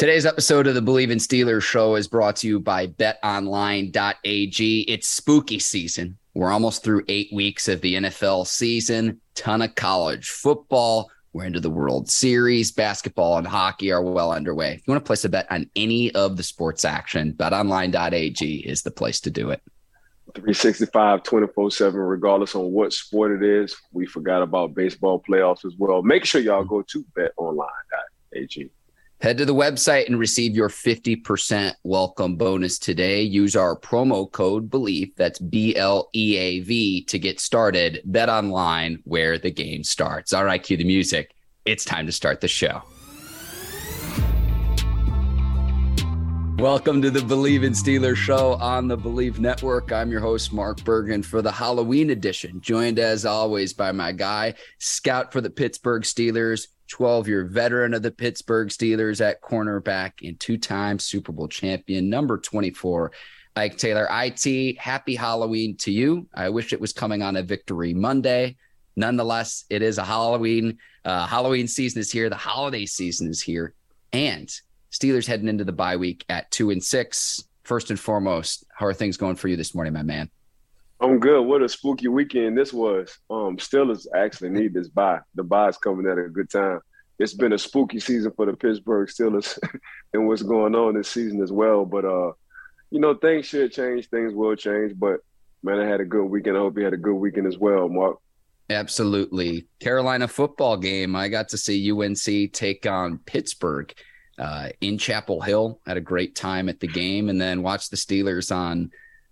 Today's episode of the Bleav in Steelers show is brought to you by betonline.ag. It's spooky season. We're almost through eight weeks of the NFL season, ton of college football. We're into the World Series. Basketball and hockey are well underway. If you want to place a bet on any of the sports action, betonline.ag is the place to do it. 365 24 7, regardless on what sport it is. We forgot about baseball playoffs as well. Make sure y'all go to betonline.ag. Head to the website and receive your 50% welcome bonus today. Use our promo code BLEAV, that's B L E A V, to get started. Bet online where the game starts. All right, cue the music. It's time to start the show. Welcome to the Bleav in Steelers show on the Bleav Network. I'm your host, Mark Bergen, for the Halloween edition, joined as always by my guy, scout for the Pittsburgh Steelers, 12 year veteran of the Pittsburgh Steelers at cornerback and two time Super Bowl champion, number 24, Ike Taylor. IT, happy Halloween to you. I wish it was coming on a victory Monday. Nonetheless, it is a Halloween. Uh, Halloween season is here. The holiday season is here. And Steelers heading into the bye week at two and six. First and foremost, how are things going for you this morning, my man? I'm good. What a spooky weekend this was. Um, Steelers actually need this bye. The is coming at a good time. It's been a spooky season for the Pittsburgh Steelers and what's going on this season as well. But uh, you know, things should change. Things will change. But man, I had a good weekend. I hope you had a good weekend as well, Mark. Absolutely. Carolina football game. I got to see UNC take on Pittsburgh uh, in Chapel Hill. Had a great time at the game, and then watched the Steelers on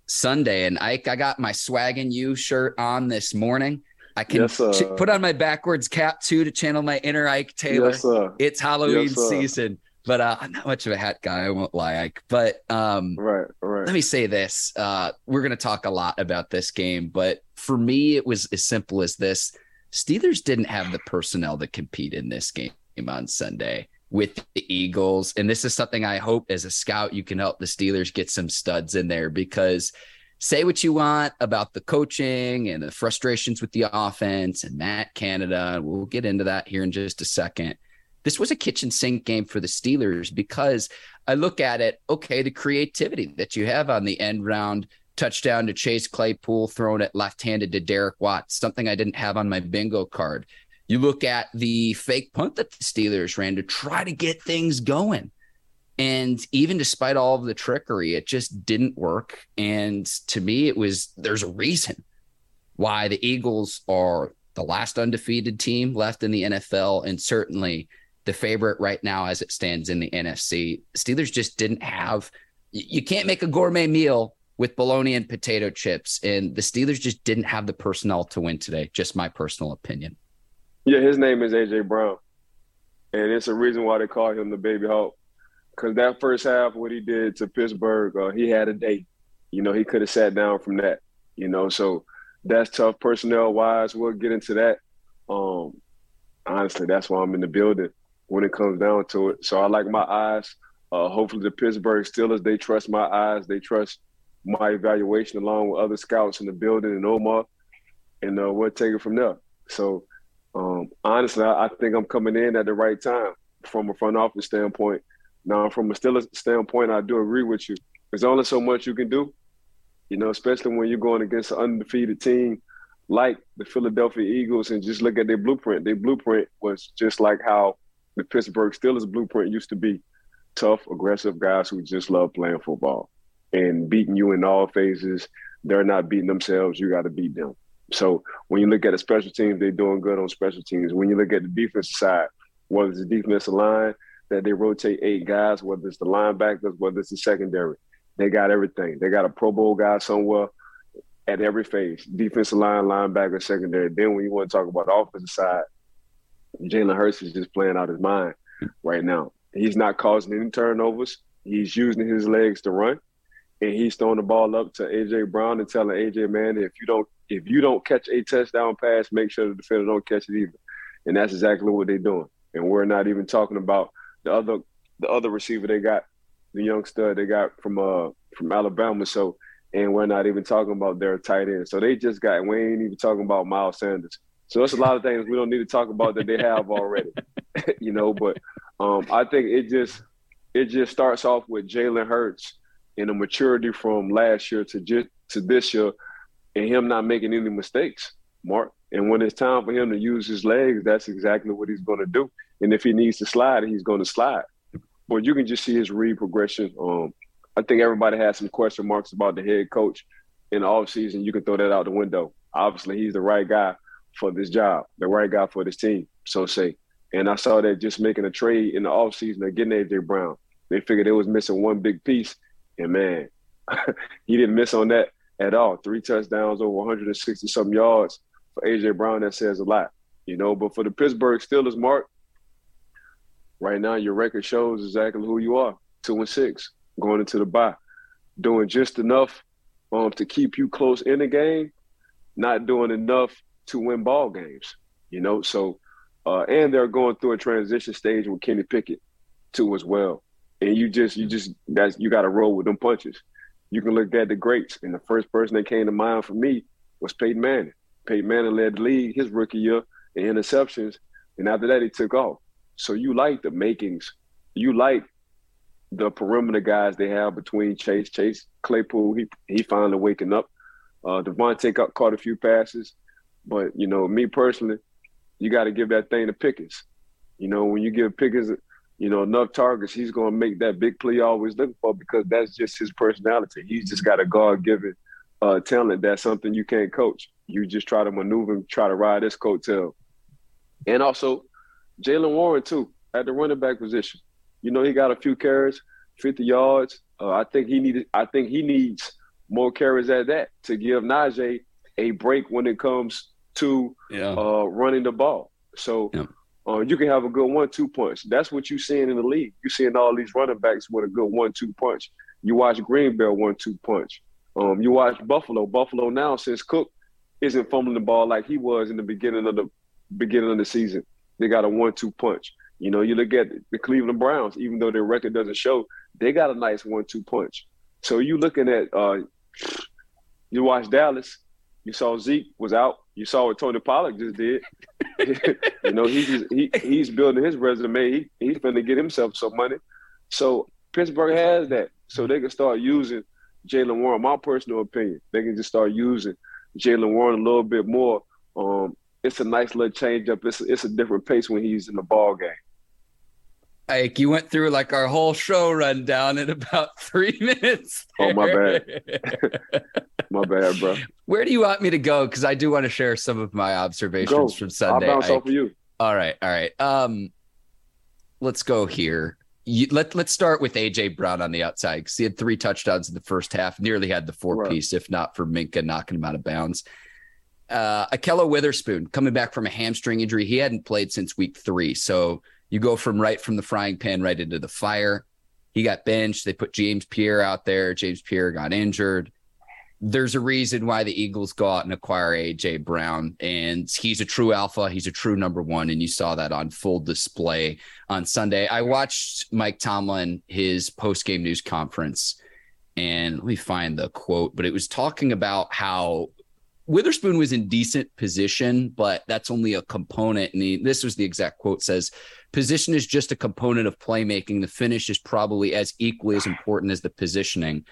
Sunday. And Ike, I got my swagging you shirt on this morning. I can yes, ch- put on my backwards cap too to channel my inner Ike Taylor. Yes, it's Halloween yes, season, but uh, I'm not much of a hat guy. I won't lie, Ike. But um, right, right. Let me say this: uh, we're going to talk a lot about this game, but for me, it was as simple as this: Steelers didn't have the personnel to compete in this game on Sunday with the Eagles. And this is something I hope as a scout you can help the Steelers get some studs in there because say what you want about the coaching and the frustrations with the offense and Matt Canada. We'll get into that here in just a second. This was a kitchen sink game for the Steelers because I look at it, okay, the creativity that you have on the end round touchdown to Chase Claypool thrown it left handed to Derek Watts, something I didn't have on my bingo card. You look at the fake punt that the Steelers ran to try to get things going. And even despite all of the trickery, it just didn't work. And to me, it was there's a reason why the Eagles are the last undefeated team left in the NFL and certainly the favorite right now as it stands in the NFC. Steelers just didn't have, you can't make a gourmet meal with bologna and potato chips. And the Steelers just didn't have the personnel to win today. Just my personal opinion. Yeah, his name is AJ Brown, and it's a reason why they call him the Baby Hawk. Because that first half, what he did to Pittsburgh, uh, he had a day. You know, he could have sat down from that. You know, so that's tough personnel wise. We'll get into that. Um, honestly, that's why I'm in the building when it comes down to it. So I like my eyes Uh, hopefully, the Pittsburgh Steelers they trust my eyes, they trust my evaluation along with other scouts in the building and Omar, and uh, we'll take it from there. So, um, honestly, I, I, think I'm coming in at the right time from a front office standpoint. Now, from a Steelers standpoint, I do agree with you. There's only so much you can do, you know, especially when you're going against an undefeated team like the Philadelphia Eagles and just look at their blueprint. Their blueprint was just like how the Pittsburgh Steelers blueprint used to be tough, aggressive guys who just love playing football and beating you in all phases. They're not beating themselves. You got to beat them. So when you look at the special teams, they're doing good on special teams. When you look at the defensive side, whether it's the defensive line that they rotate eight guys, whether it's the linebackers, whether it's the secondary, they got everything. They got a Pro Bowl guy somewhere at every phase, defensive line, linebacker, secondary. Then when you want to talk about the offensive side, Jalen Hurts is just playing out his mind right now. He's not causing any turnovers. He's using his legs to run, and he's throwing the ball up to AJ Brown and telling AJ, man, if you don't if you don't catch a touchdown pass, make sure the defender don't catch it either. And that's exactly what they're doing. And we're not even talking about the other the other receiver they got, the young stud they got from uh from Alabama. So and we're not even talking about their tight end. So they just got we ain't even talking about Miles Sanders. So that's a lot of things we don't need to talk about that they have already, you know. But um, I think it just it just starts off with Jalen Hurts and the maturity from last year to just to this year, and him not making any mistakes, Mark. And when it's time for him to use his legs, that's exactly what he's going to do. And if he needs to slide, he's going to slide. But you can just see his read progression. Um, I think everybody has some question marks about the head coach in the offseason. You can throw that out the window. Obviously, he's the right guy for this job, the right guy for this team, so say. And I saw that just making a trade in the offseason of getting AJ Brown. They figured it was missing one big piece. And man, he didn't miss on that at all. Three touchdowns, over 160 some yards for AJ Brown. That says a lot, you know. But for the Pittsburgh Steelers, Mark, right now your record shows exactly who you are. Two and six going into the bye, doing just enough um, to keep you close in the game, not doing enough to win ball games. You know, so uh, and they're going through a transition stage with Kenny Pickett too as well. And you just you just that's you got to roll with them punches. You can look at the greats, and the first person that came to mind for me was Peyton Manning. Peyton Manning led the league his rookie year in interceptions, and after that he took off. So you like the makings, you like the perimeter guys they have between Chase, Chase Claypool, he he finally waking up. Uh, Diontae caught, caught a few passes, but you know me personally, you got to give that thing to Pickens. You know when you give Pickens, you know enough targets, he's going to make that big play always looking for because that's just his personality. He's just got a God given uh, talent. That's something you can't coach. You just try to maneuver and try to ride this coattail. And also, Jaylen Warren too at the running back position. You know, he got a few carries, 50 yards. Uh, I think he needed. I think he needs more carries at that to give Najee a break when it comes to yeah. uh, running the ball. So yeah. Uh, you can have a good one-two punch. That's what you're seeing in the league. You're seeing all these running backs with a good one-two punch. You watch Green Bay one-two punch. Um, you watch Buffalo. Buffalo now since Cook isn't fumbling the ball like he was in the beginning of the beginning of the season. They got a one-two punch. You know, you look at the Cleveland Browns, even though their record doesn't show, they got a nice one-two punch. So you looking at uh, you watch Dallas, you saw Zeke was out. You saw what Tony Pollard just did. you know, he's he, he's building his resume. He, he's going to get himself some money. So Pittsburgh has that, so they can start using Jaylen Warren. My personal opinion, they can just start using Jaylen Warren a little bit more. Um, it's a nice little change up. It's it's a different pace when he's in the ball game. Like you went through like our whole show rundown in about three minutes. There. Oh my bad, my bad, bro. Where do you want me to go? Because I do want to share some of my observations go. from Sunday. I'll bounce off of you. All right, all right. Um, let's go here. You, let let's start with AJ Brown on the outside because he had three touchdowns in the first half, nearly had the four right. piece, if not for Minkah knocking him out of bounds. Uh, Ahkello Witherspoon coming back from a hamstring injury, he hadn't played since week three, so you go from right from the frying pan right into the fire. He got benched. They put James Pierre out there. James Pierre got injured. There's a reason why the Eagles go out and acquire AJ Brown, and he's a true alpha. He's a true number one, and you saw that on full display on Sunday. I watched Mike Tomlin his post game news conference, and let me find the quote, but it was talking about how Witherspoon was in decent position, but that's only a component. And he, this was the exact quote says, position is just a component of playmaking. The finish is probably as equally as important as the positioning.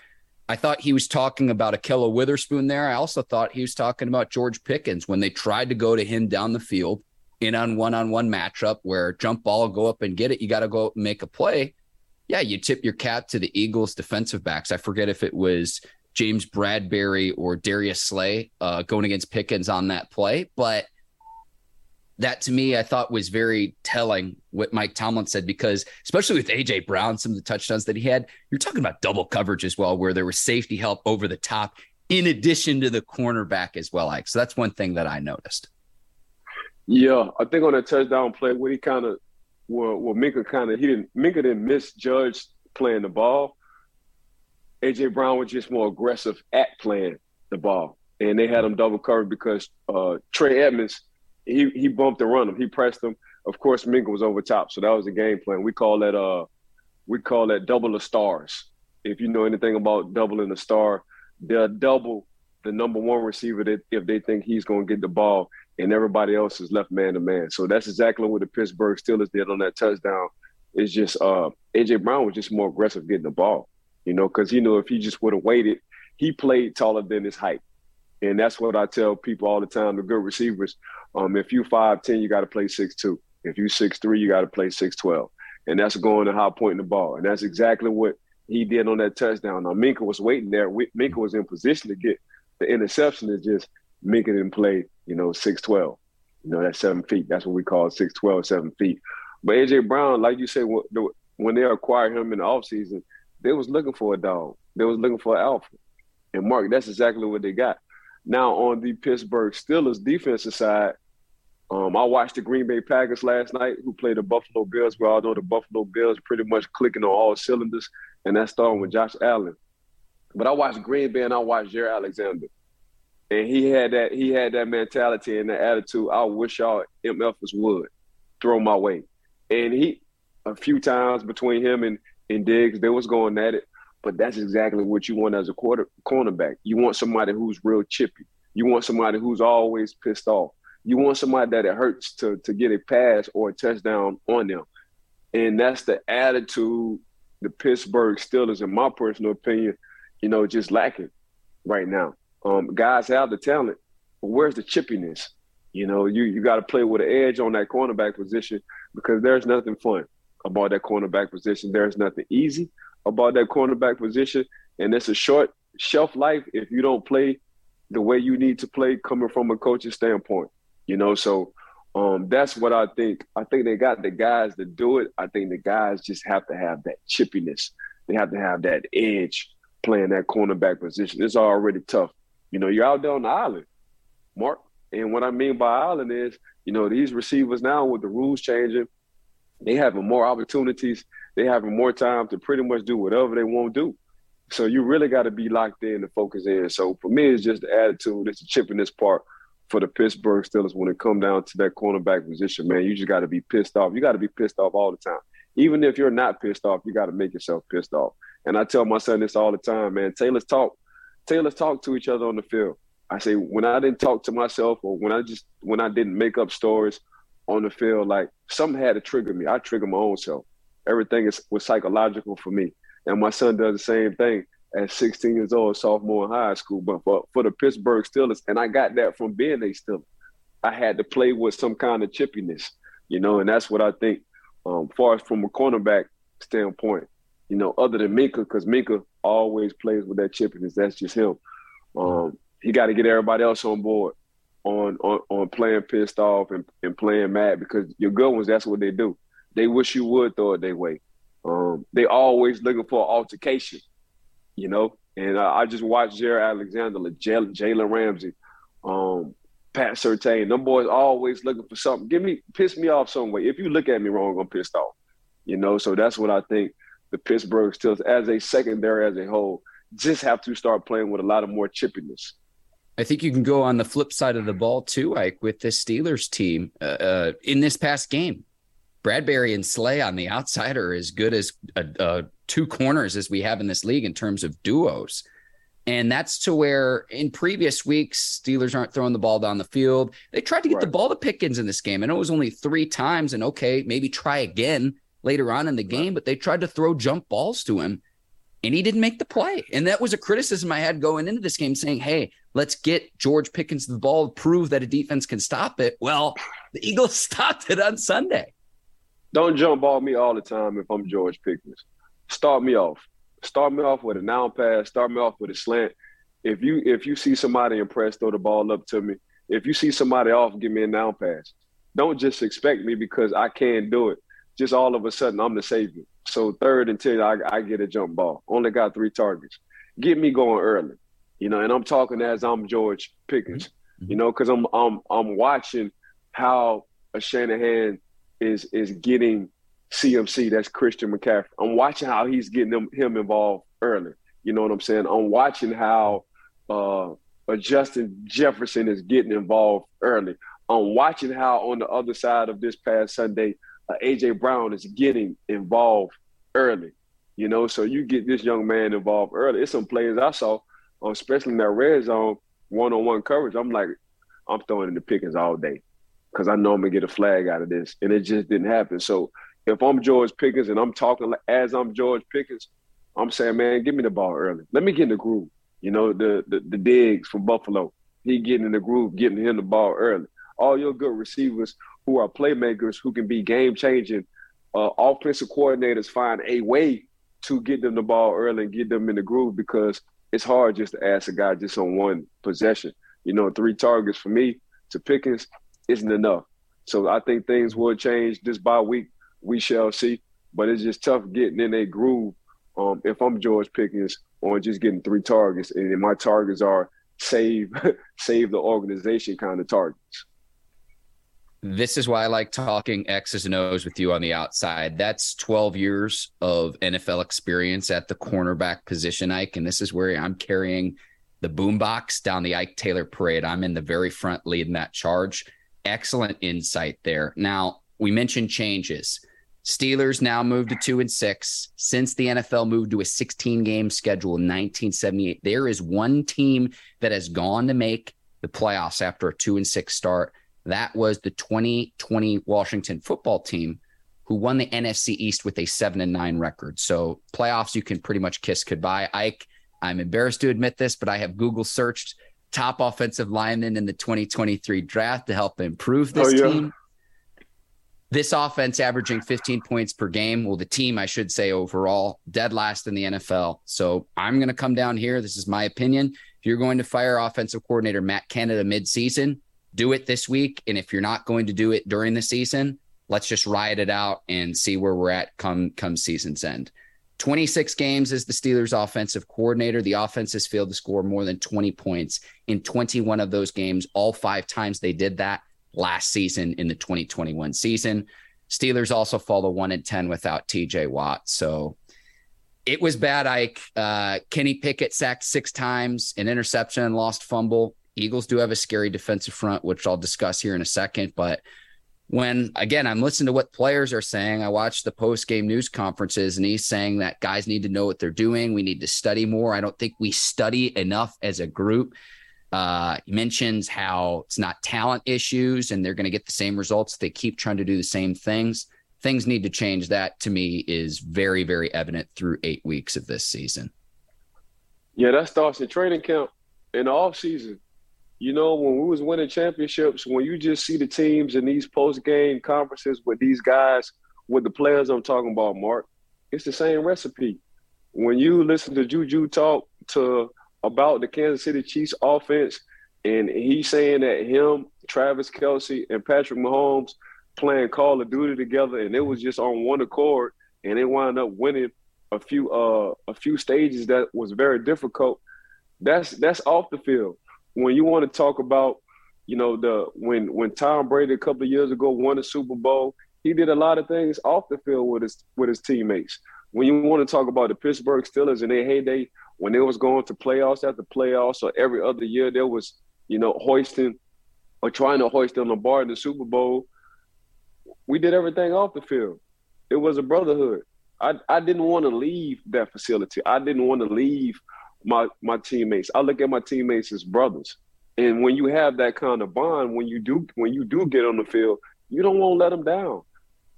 I thought he was talking about Ahkello Witherspoon there. I also thought he was talking about George Pickens when they tried to go to him down the field in on one on one matchup where jump ball, go up and get it. You got to go make a play. Yeah, you tip your cap to the Eagles defensive backs. I forget if it was James Bradberry or Darius Slay uh, going against Pickens on that play. But that to me, I thought was very telling what Mike Tomlin said because, especially with AJ Brown, some of the touchdowns that he had, you're talking about double coverage as well, where there was safety help over the top in addition to the cornerback as well. Like, so that's one thing that I noticed. Yeah, I think on that touchdown play where he kind of, well, well, Minkah kind of he didn't Minkah didn't misjudge playing the ball, AJ Brown was just more aggressive at playing the ball, and they had him double covered because uh, Trey Edmunds he he bumped and run him. He pressed him. Of course, Minkah was over top, so that was the game plan. We call that uh we call that double the stars. If you know anything about doubling the star, they'll double the number one receiver that if they think he's going to get the ball, and everybody else is left man to man. So that's exactly what the Pittsburgh Steelers did on that touchdown. It's just uh, AJ Brown was just more aggressive getting the ball you know, because he knew if he just would have waited, he played taller than his height. And that's what I tell people all the time, the good receivers. Um, if you 5'10, you got to play six two. If you six three, you got to play 6'12. And that's going to high pointing the ball. And that's exactly what he did on that touchdown. Now, Minkah was waiting there. Minkah was in position to get the interception. It's just Minkah didn't play, you know, 6'12. You know, that's seven feet. That's what we call 6'12, seven feet. But A.J. Brown, like you said, when they acquired him in the offseason – they was looking for a dog. They was looking for an alpha. And Mark, that's exactly what they got. Now on the Pittsburgh Steelers defensive side, um, I watched the Green Bay Packers last night, who played the Buffalo Bills. We all know the Buffalo Bills pretty much clicking on all cylinders, and that's starting with Josh Allen. But I watched Green Bay and I watched Jaire Alexander, and he had that he had that mentality and that attitude. I wish y'all MFs would throw my way, and he a few times between him and in Diggs. They was going at it, but that's exactly what you want as a quarter cornerback. You want somebody who's real chippy. You want somebody who's always pissed off. You want somebody that it hurts to to get a pass or a touchdown on them, and that's the attitude the Pittsburgh Steelers, in my personal opinion, you know, just lacking right now. Um, guys have the talent, but where's the chippiness? You know, you you got to play with an edge on that cornerback position because there's nothing fun about that cornerback position. There's nothing easy about that cornerback position, and it's a short shelf life if you don't play the way you need to play coming from a coaching standpoint. You know, so um, that's what I think. I think they got the guys to do it. I think the guys just have to have that chippiness. They have to have that edge playing that cornerback position. It's already tough. You know, you're out there on the island, Mark. And what I mean by island is, you know, these receivers now with the rules changing, they having more opportunities. They having more time to pretty much do whatever they want to do. So you really got to be locked in and focus in. So for me, it's just the attitude. It's the chippiness part for the Pittsburgh Steelers when it come down to that cornerback position, man. You just got to be pissed off. You got to be pissed off all the time. Even if you're not pissed off, you got to make yourself pissed off. And I tell my son this all the time, man. Taylor's talk. Taylor's talk to each other on the field. I say when I didn't talk to myself or when I just when I didn't make up stories on the field, like something had to trigger me. I trigger my own self. Everything is was psychological for me. And my son does the same thing at 16 years old, sophomore in high school. But for, for the Pittsburgh Steelers, and I got that from being a Steeler. I had to play with some kind of chippiness, you know, and that's what I think, um, far as from a cornerback standpoint, you know, other than Minkah, because Minkah always plays with that chippiness. That's just him. Um, he got to get everybody else on board on on, on playing pissed off and, and playing mad because your good ones, that's what they do. They wish you would throw it their way. Um, they always looking for altercation, you know. And uh, I just watched Jaire Alexander, Jalen Ramsey, um, Pat Surtain. Them boys always looking for something. Give me piss me off some way. If you look at me wrong, I'm pissed off. You know, so that's what I think the Pittsburgh Steelers as a secondary as a whole just have to start playing with a lot of more chippiness. I think you can go on the flip side of the ball too, Ike, with the Steelers team uh, uh, in this past game. Bradberry and Slay on the outside are as good as uh, uh, two corners as we have in this league in terms of duos. And that's to where in previous weeks, Steelers aren't throwing the ball down the field. They tried to get right. the ball to Pickens in this game. I know it was only three times, and okay, maybe try again later on in the game, right. but they tried to throw jump balls to him and he didn't make the play. And that was a criticism I had going into this game saying, hey, let's get George Pickens the ball, prove that a defense can stop it. Well, the Eagles stopped it on Sunday. Don't jump ball me all the time if I'm George Pickens. Start me off. Start me off with a now pass. Start me off with a slant. If you if you see somebody impressed, throw the ball up to me. If you see somebody off, give me a now pass. Don't just expect me because I can't do it. Just all of a sudden I'm the savior. So third and ten, I, I get a jump ball. Only got three targets. Get me going early, you know. And I'm talking as I'm George Pickens, mm-hmm. you know, because I'm I'm I'm watching how a Shanahan is is getting CMC. That's Christian McCaffrey. I'm watching how he's getting him him involved early. You know what I'm saying? I'm watching how uh, Justin Jefferson is getting involved early. I'm watching how on the other side of this past Sunday, uh, AJ Brown is getting involved early. You know, so you get this young man involved early. It's some players I saw, uh, especially in that red zone, one-on-one coverage. I'm like, I'm throwing in the Pickens all day because I know I'm gonna get a flag out of this, and it just didn't happen. So if I'm George Pickens and I'm talking as I'm George Pickens, I'm saying, man, give me the ball early. Let me get in the groove. You know, the the, the Diggs from Buffalo, he getting in the groove, getting him the ball early. All your good receivers who are playmakers who can be game changing. Uh, offensive coordinators find a way to get them the ball early and get them in the groove because it's hard just to ask a guy just on one possession. You know, three targets for me to Pickens isn't enough. So I think things will change this bye week. We shall see. But it's just tough getting in a groove. Um, if I'm George Pickens on just getting three targets, and my targets are save save the organization kind of targets. This is why I like talking X's and O's with you on the outside. That's 12 years of NFL experience at the cornerback position, Ike. And this is where I'm carrying the boombox down the Ike Taylor parade. I'm in the very front leading that charge. Excellent insight there. Now, we mentioned changes. Steelers now moved to two and six. Since the NFL moved to a 16 game schedule in 1978, there is one team that has gone to make the playoffs after a two and six start. That was the 2020 Washington football team who won the NFC East with a seven and nine record. So playoffs, you can pretty much kiss goodbye. Ike, I'm embarrassed to admit this, but I have Google searched top offensive lineman in the 2023 draft to help improve this oh, yeah. team. This offense averaging 15 points per game. Well, the team, I should say, overall, dead last in the NFL. So I'm going to come down here. This is my opinion. If you're going to fire offensive coordinator Matt Canada midseason, do it this week. And if you're not going to do it during the season, let's just ride it out and see where we're at come come season's end. 26 games as the Steelers offensive coordinator. The offense has failed to score more than 20 points in 21 of those games. All five times they did that last season in the 2021 season. Steelers also fall to 1 and 10 without TJ Watt. So it was bad, Ike. Uh, Kenny Pickett sacked six times, an interception lost fumble. Eagles do have a scary defensive front, which I'll discuss here in a second. But when again, I'm listening to what players are saying. I watch the post game news conferences, and he's saying that guys need to know what they're doing. We need to study more. I don't think we study enough as a group. Uh, he mentions how it's not talent issues and they're going to get the same results. They keep trying to do the same things. Things need to change. That to me is very, very evident through eight weeks of this season. Yeah, that starts in training camp in the off season. You know, when we was winning championships, when you just see the teams in these post game conferences with these guys, with the players I'm talking about, Mark, it's the same recipe. When you listen to Juju talk to about the Kansas City Chiefs offense, and he's saying that him, Travis Kelce, and Patrick Mahomes playing Call of Duty together, and it was just on one accord, and they wound up winning a few uh a few stages that was very difficult. That's that's off the field when you want to talk about, you know, the when when Tom Brady a couple of years ago won the Super Bowl, he did a lot of things off the field with his with his teammates. when you want to talk about the Pittsburgh Steelers in their heyday, when they was going to playoffs after playoffs, or every other year there was, you know, hoisting or trying to hoist on the bar in the Super Bowl, we did everything off the field. It was a brotherhood. I, I didn't want to leave that facility. I didn't want to leave my my teammates. I look at my teammates as brothers. And when you have that kind of bond, when you do when you do get on the field, you don't want to let them down.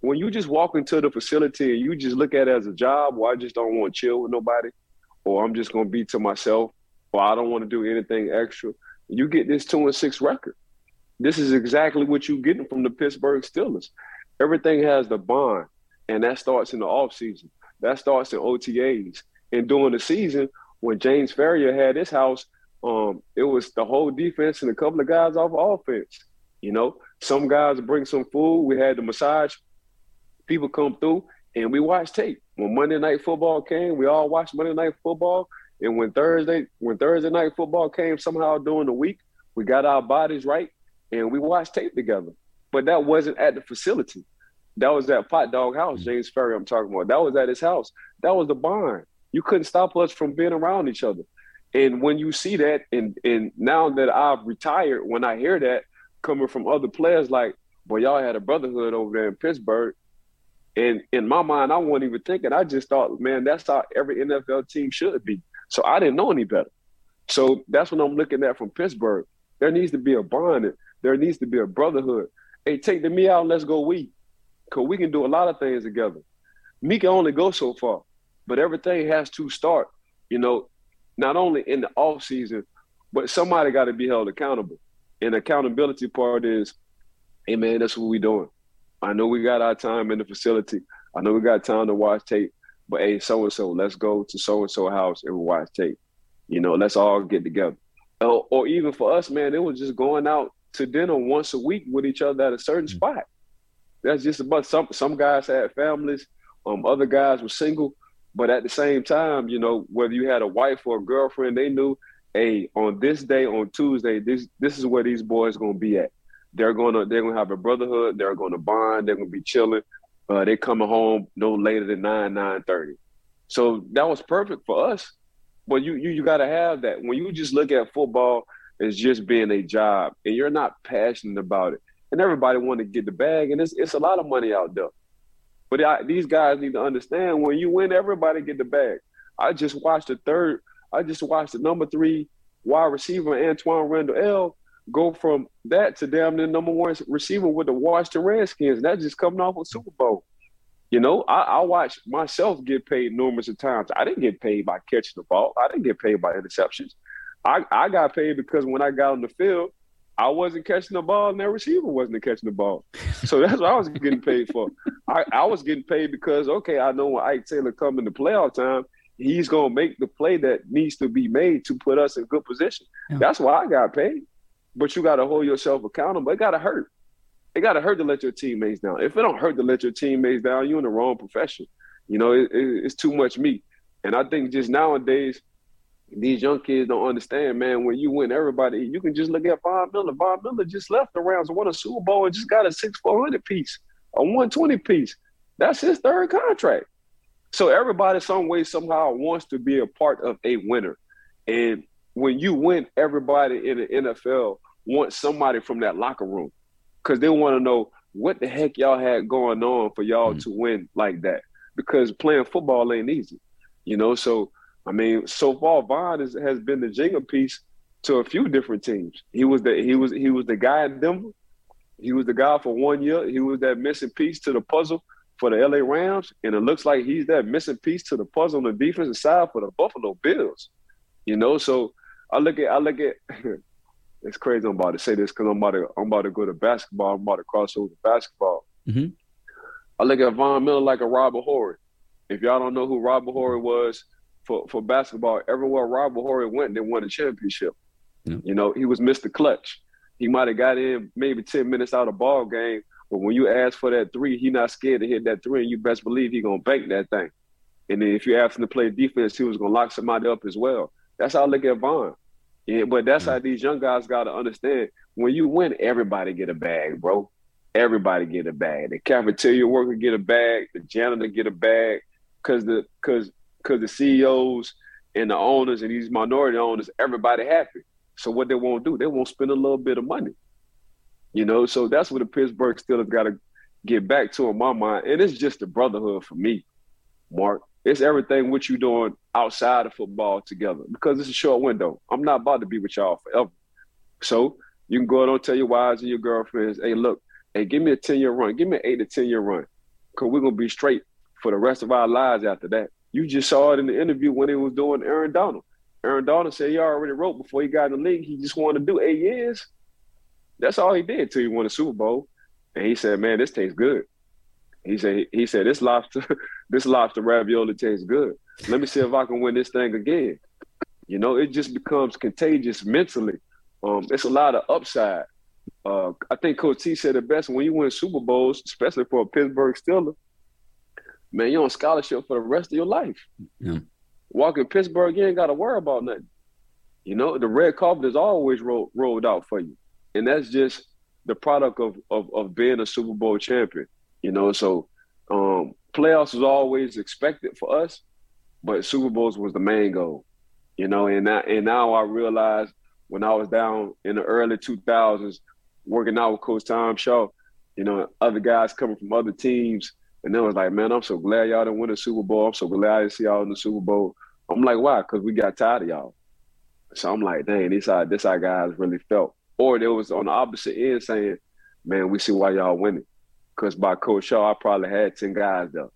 When you just walk into the facility and you just look at it as a job, or I just don't want to chill with nobody, or I'm just gonna be to myself, or I don't want to do anything extra, you get this two and six record. This is exactly what you're getting from the Pittsburgh Steelers. Everything has the bond, and that starts in the off season. That starts in OTAs. And during the season, when James Farrior had his house, um, it was the whole defense and a couple of guys off offense. You know, some guys bring some food. We had the massage people come through, and we watched tape. When Monday Night Football came, we all watched Monday Night Football. And when Thursday, when Thursday Night Football came, somehow during the week, we got our bodies right and we watched tape together. But that wasn't at the facility. That was at Pot Dog House, James Farrior. I'm talking about. That was at his house. That was the barn. You couldn't stop us from being around each other. And when you see that, and and now that I've retired, when I hear that coming from other players, like, boy, y'all had a brotherhood over there in Pittsburgh. And in my mind, I wasn't even thinking. I just thought, man, that's how every NFL team should be. So I didn't know any better. So that's what I'm looking at from Pittsburgh. There needs to be a bond. There needs to be a brotherhood. Hey, take the me out let's go we. Because we can do a lot of things together. Me can only go so far, but everything has to start, you know, not only in the off season, but somebody got to be held accountable. And accountability part is, hey man, that's what we doing. I know we got our time in the facility. I know we got time to watch tape, but hey, so and so, let's go to so and so house and watch tape. You know, let's all get together. Or, or, even for us, man, it was just going out to dinner once a week with each other at a certain mm-hmm. spot. That's just about some. Some guys had families, um, other guys were single, but at the same time, you know, whether you had a wife or a girlfriend, they knew, hey, on this day, on Tuesday, this this is where these boys gonna be at. They're gonna they're gonna have a brotherhood. They're gonna bond. They're gonna be chilling. Uh, they coming home no later than nine nine thirty. So that was perfect for us. But you you you got to have that when you just look at football as just being a job and you're not passionate about it. And everybody want to get the bag, and it's it's a lot of money out there. But I, these guys need to understand when you win, everybody get the bag. I just watched the third. I just watched the number three wide receiver Antwaan Randle El go from that to damn near number one receiver with the Washington Redskins. That just coming off a Super Bowl. You know, I, I watched myself get paid numerous of times. I didn't get paid by catching the ball. I didn't get paid by interceptions. I, I got paid because when I got on the field, I wasn't catching the ball and that receiver wasn't catching the ball. So that's what I was getting paid for. I, I was getting paid because, okay, I know when Ike Taylor come in the playoff time, he's going to make the play that needs to be made to put us in good position. Yeah. That's why I got paid. But you got to hold yourself accountable. It got to hurt. It got to hurt to let your teammates down. If it don't hurt to let your teammates down, you're in the wrong profession. You know, it, it, it's too much meat. And I think just nowadays, these young kids don't understand, man. When you win everybody, you can just look at Von Miller. Von Miller just left the Rams, won a Super Bowl, and just got a six four hundred piece, a one twenty piece. That's his third contract. So everybody, some way, somehow, wants to be a part of a winner. And when you win, everybody in the NFL wants somebody from that locker room because they want to know what the heck y'all had going on for y'all mm-hmm. to win like that. Because playing football ain't easy, you know. So I mean, so far Von is, has been the jingle piece to a few different teams. He was the he was he was the guy in Denver. He was the guy for one year. He was that missing piece to the puzzle for the LA Rams, and it looks like he's that missing piece to the puzzle on the defensive side for the Buffalo Bills. You know, so I look at I look at it's crazy I'm about to say this because I'm about to I'm about to go to basketball. I'm about to cross over to basketball. Mm-hmm. I look at Von Miller like a Robert Horry. If y'all don't know who Robert Horry was, for, for basketball, everywhere Robert Horry went, they won a championship. Yeah. You know, he was Mr. Clutch. He might have got in maybe 10 minutes out of ball game, but when you ask for that three, he not scared to hit that three, and you best believe he gonna bank that thing. And then if you ask him to play defense, he was gonna lock somebody up as well. That's how I look at Von. Yeah, but that's how mm. these young guys gotta understand. When you win, everybody get a bag, bro. Everybody get a bag. The cafeteria worker get a bag. The janitor get a bag. because the because because the CEOs and the owners and these minority owners, everybody happy. So what they won't do, they won't spend a little bit of money. You know, so that's what the Pittsburgh Steelers got to get back to in my mind. And it's just the brotherhood for me, Mark. It's everything what you doing outside of football together because it's a short window. I'm not about to be with y'all forever. So you can go out and tell your wives and your girlfriends, hey, look, hey, give me a 10 year run. Give me an eight to 10 year run. Because we're going to be straight for the rest of our lives after that. You just saw it in the interview when he was doing Aaron Donald. Aaron Donald said he already wrote before he got in the league. He just wanted to do eight years. That's all he did until he won a Super Bowl. And he said, "Man, this tastes good." He said, "He said this lobster, this lobster ravioli tastes good. Let me see if I can win this thing again." You know, it just becomes contagious mentally. Um, it's a lot of upside. Uh, I think Coach T said it best when you win Super Bowls, especially for a Pittsburgh Steeler. Man, you're on scholarship for the rest of your life. Yeah. Walking Pittsburgh, you ain't got to worry about nothing. You know, the red carpet is always rolled rolled out for you, and that's just the product of of, of being a Super Bowl champion. You know, so um, playoffs was always expected for us, but Super Bowls was the main goal. You know, and now, and now I realize when I was down in the early 2000s working out with Coach Tom Shaw, you know, other guys coming from other teams, and they was like, man, I'm so glad y'all didn't win the Super Bowl. I'm so glad to see y'all in the Super Bowl. I'm like, why? Because we got tired of y'all. So I'm like, dang, this how this how guys really felt. Or there was on the opposite end saying, man, we see why y'all winning. Because by Coach Shaw, I probably had 10 guys though.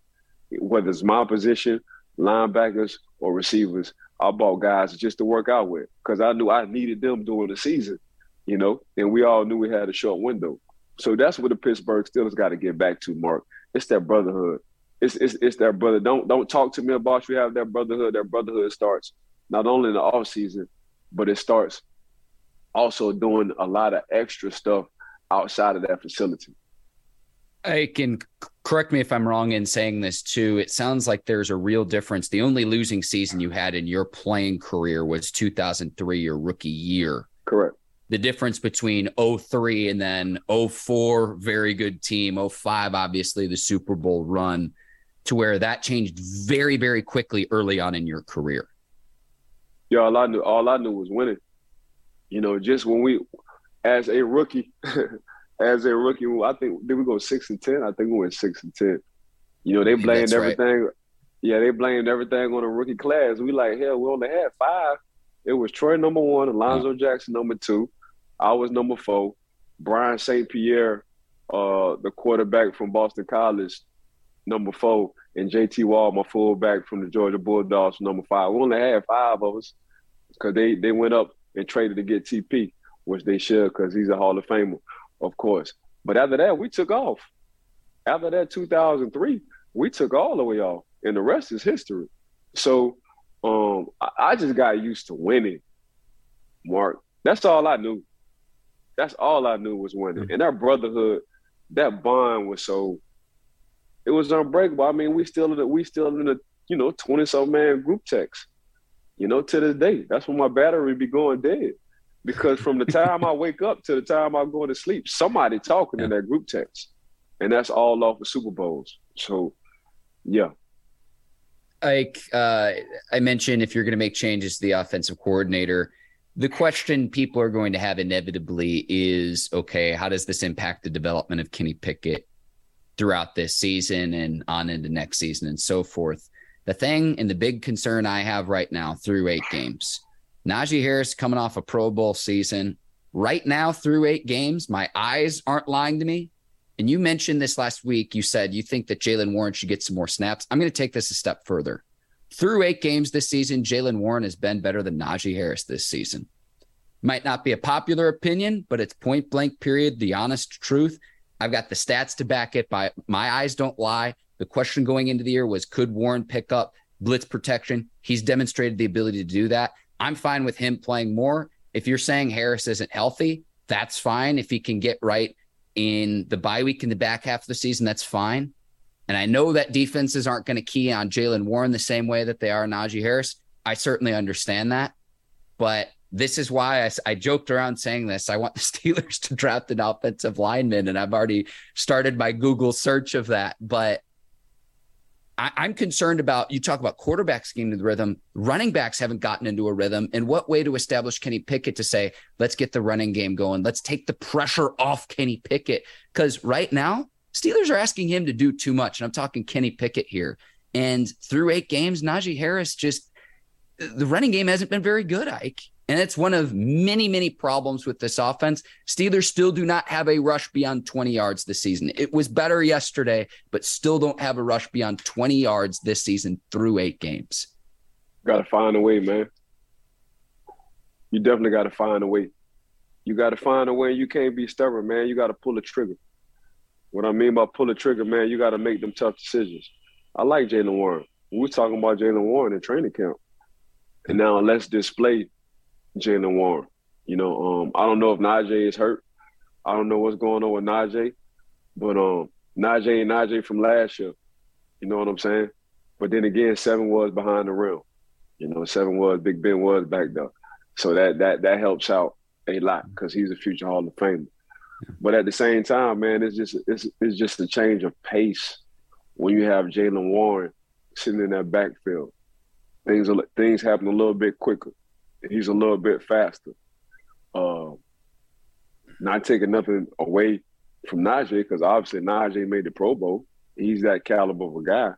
Whether it's my position, linebackers, or receivers, I bought guys just to work out with because I knew I needed them during the season, you know, and we all knew we had a short window. So that's what the Pittsburgh Steelers got to get back to, Mark. It's that brotherhood. It's, it's it's that brother. Don't don't talk to me about you have that brotherhood. That brotherhood starts not only in the off season, but it starts also doing a lot of extra stuff outside of that facility. I can correct me if I'm wrong in saying this too. It sounds like there's a real difference. The only losing season you had in your playing career was 2003, your rookie year. Correct. The difference between 03 and then 04, very good team, 05, obviously the Super Bowl run, to where that changed very, very quickly early on in your career. Yeah, all I knew, all I knew was winning. You know, just when we, as a rookie, as a rookie, I think did we go six and ten? I think we went six and ten. You know, they blamed everything. Right. Yeah, they blamed everything on the rookie class. We like, hell, we only had five. It was Troy number one, Alonzo Jackson number two. I was number four. Brian St. Pierre, uh, the quarterback from Boston College, number four, and JT Wall, my fullback from the Georgia Bulldogs, number five. We only had five of us because they they went up and traded to get TP, which they should because he's a Hall of Famer of course. But after that, we took off. After that, 2003, we took all the way off, and the rest is history. So um, I, I just got used to winning, Mark. That's all I knew. That's all I knew was winning. Mm-hmm. And that brotherhood, that bond was so it was unbreakable. I mean, we still in the, we still in a you know twenty some man group text. You know, to this day, that's when my battery be going dead because from the time I wake up to the time I'm going to sleep, somebody talking yeah. in that group text, and that's all off of Super Bowls. So, yeah. Like uh, I mentioned, if you're going to make changes to the offensive coordinator, the question people are going to have inevitably is, okay, how does this impact the development of Kenny Pickett throughout this season and on into next season and so forth? The thing and the big concern I have right now through eight games Najee Harris coming off a Pro Bowl season. Right now, through eight games, my eyes aren't lying to me. And you mentioned this last week. You said you think that Jaylen Warren should get some more snaps. I'm going to take this a step further. Through eight games this season, Jaylen Warren has been better than Najee Harris this season. Might not be a popular opinion, but it's point blank, period, the honest truth. I've got the stats to back it by my eyes don't lie. The question going into the year was could Warren pick up blitz protection? He's demonstrated the ability to do that. I'm fine with him playing more. If you're saying Harris isn't healthy, that's fine. If he can get right in the bye week in the back half of the season, that's fine. And I know that defenses aren't going to key on Jaylen Warren the same way that they are on Najee Harris. I certainly understand that. But this is why I, I, joked around saying this. I want the Steelers to draft an offensive lineman, and I've already started my Google search of that. But I, am concerned about you talk about quarterbacks getting into the rhythm. Running backs haven't gotten into a rhythm. And what way to establish Kenny Pickett to say, let's get the running game going. Let's take the pressure off Kenny Pickett. Because right now, Steelers are asking him to do too much. And I'm talking Kenny Pickett here. And through eight games, Najee Harris just the running game hasn't been very good, Ike. And it's one of many, many problems with this offense. Steelers still do not have a rush beyond 20 yards this season. It was better yesterday, but still don't have a rush beyond 20 yards this season through eight games. Got to find a way, man. You definitely got to find a way. You got to find a way. You can't be stubborn, man. You got to pull the trigger. What I mean by pull the trigger, man, you got to make them tough decisions. I like Jaylen Warren. We were talking about Jaylen Warren in training camp. And now let's display Jaylen Warren. You know, um, I don't know if Najee is hurt. I don't know what's going on with Najee, but um, Najee and Najee from last year. You know what I'm saying? But then again, seven was behind the rim. You know, seven was Big Ben was back there, so that that that helps out a lot because he's a future Hall of Famer. But at the same time, man, it's just it's it's just a change of pace when you have Jaylen Warren sitting in that backfield. Things are, things happen a little bit quicker he's a little bit faster. Uh, not taking nothing away from Najee because obviously Najee made the Pro Bowl. He's that caliber of a guy.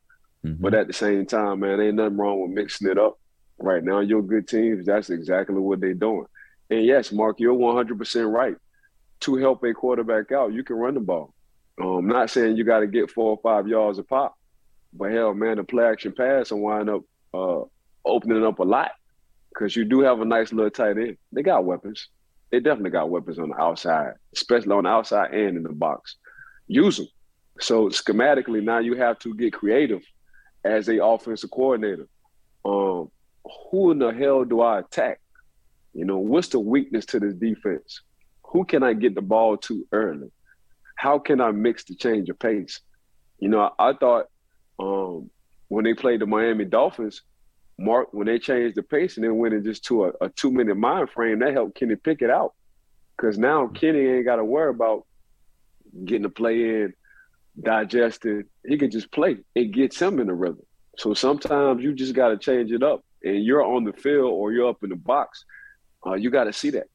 Mm-hmm. But at the same time, man, ain't nothing wrong with mixing it up. Right now, your good teams, that's exactly what they're doing. And yes, Mark, you're 100% right. To help a quarterback out, you can run the ball. I'm um, not saying you got to get four or five yards a pop, but hell, man, the play action pass and wind up uh, opening up a lot because you do have a nice little tight end. They got weapons. They definitely got weapons on the outside, especially on the outside and in the box. Use them. So schematically, now you have to get creative as a offensive coordinator. Um, who in the hell do I attack? You know, what's the weakness to this defense? Who can I get the ball to early? How can I mix the change of pace? You know, I, I thought um, when they played the Miami Dolphins, Mark, when they changed the pace and then went into just to a, a two minute mind frame, that helped Kenny Pickett out. Because now Kenny ain't got to worry about getting the play in, digested. He can just play. It gets him in the rhythm. So sometimes you just got to change it up. And you're on the field or you're up in the box. Uh, you got to see that.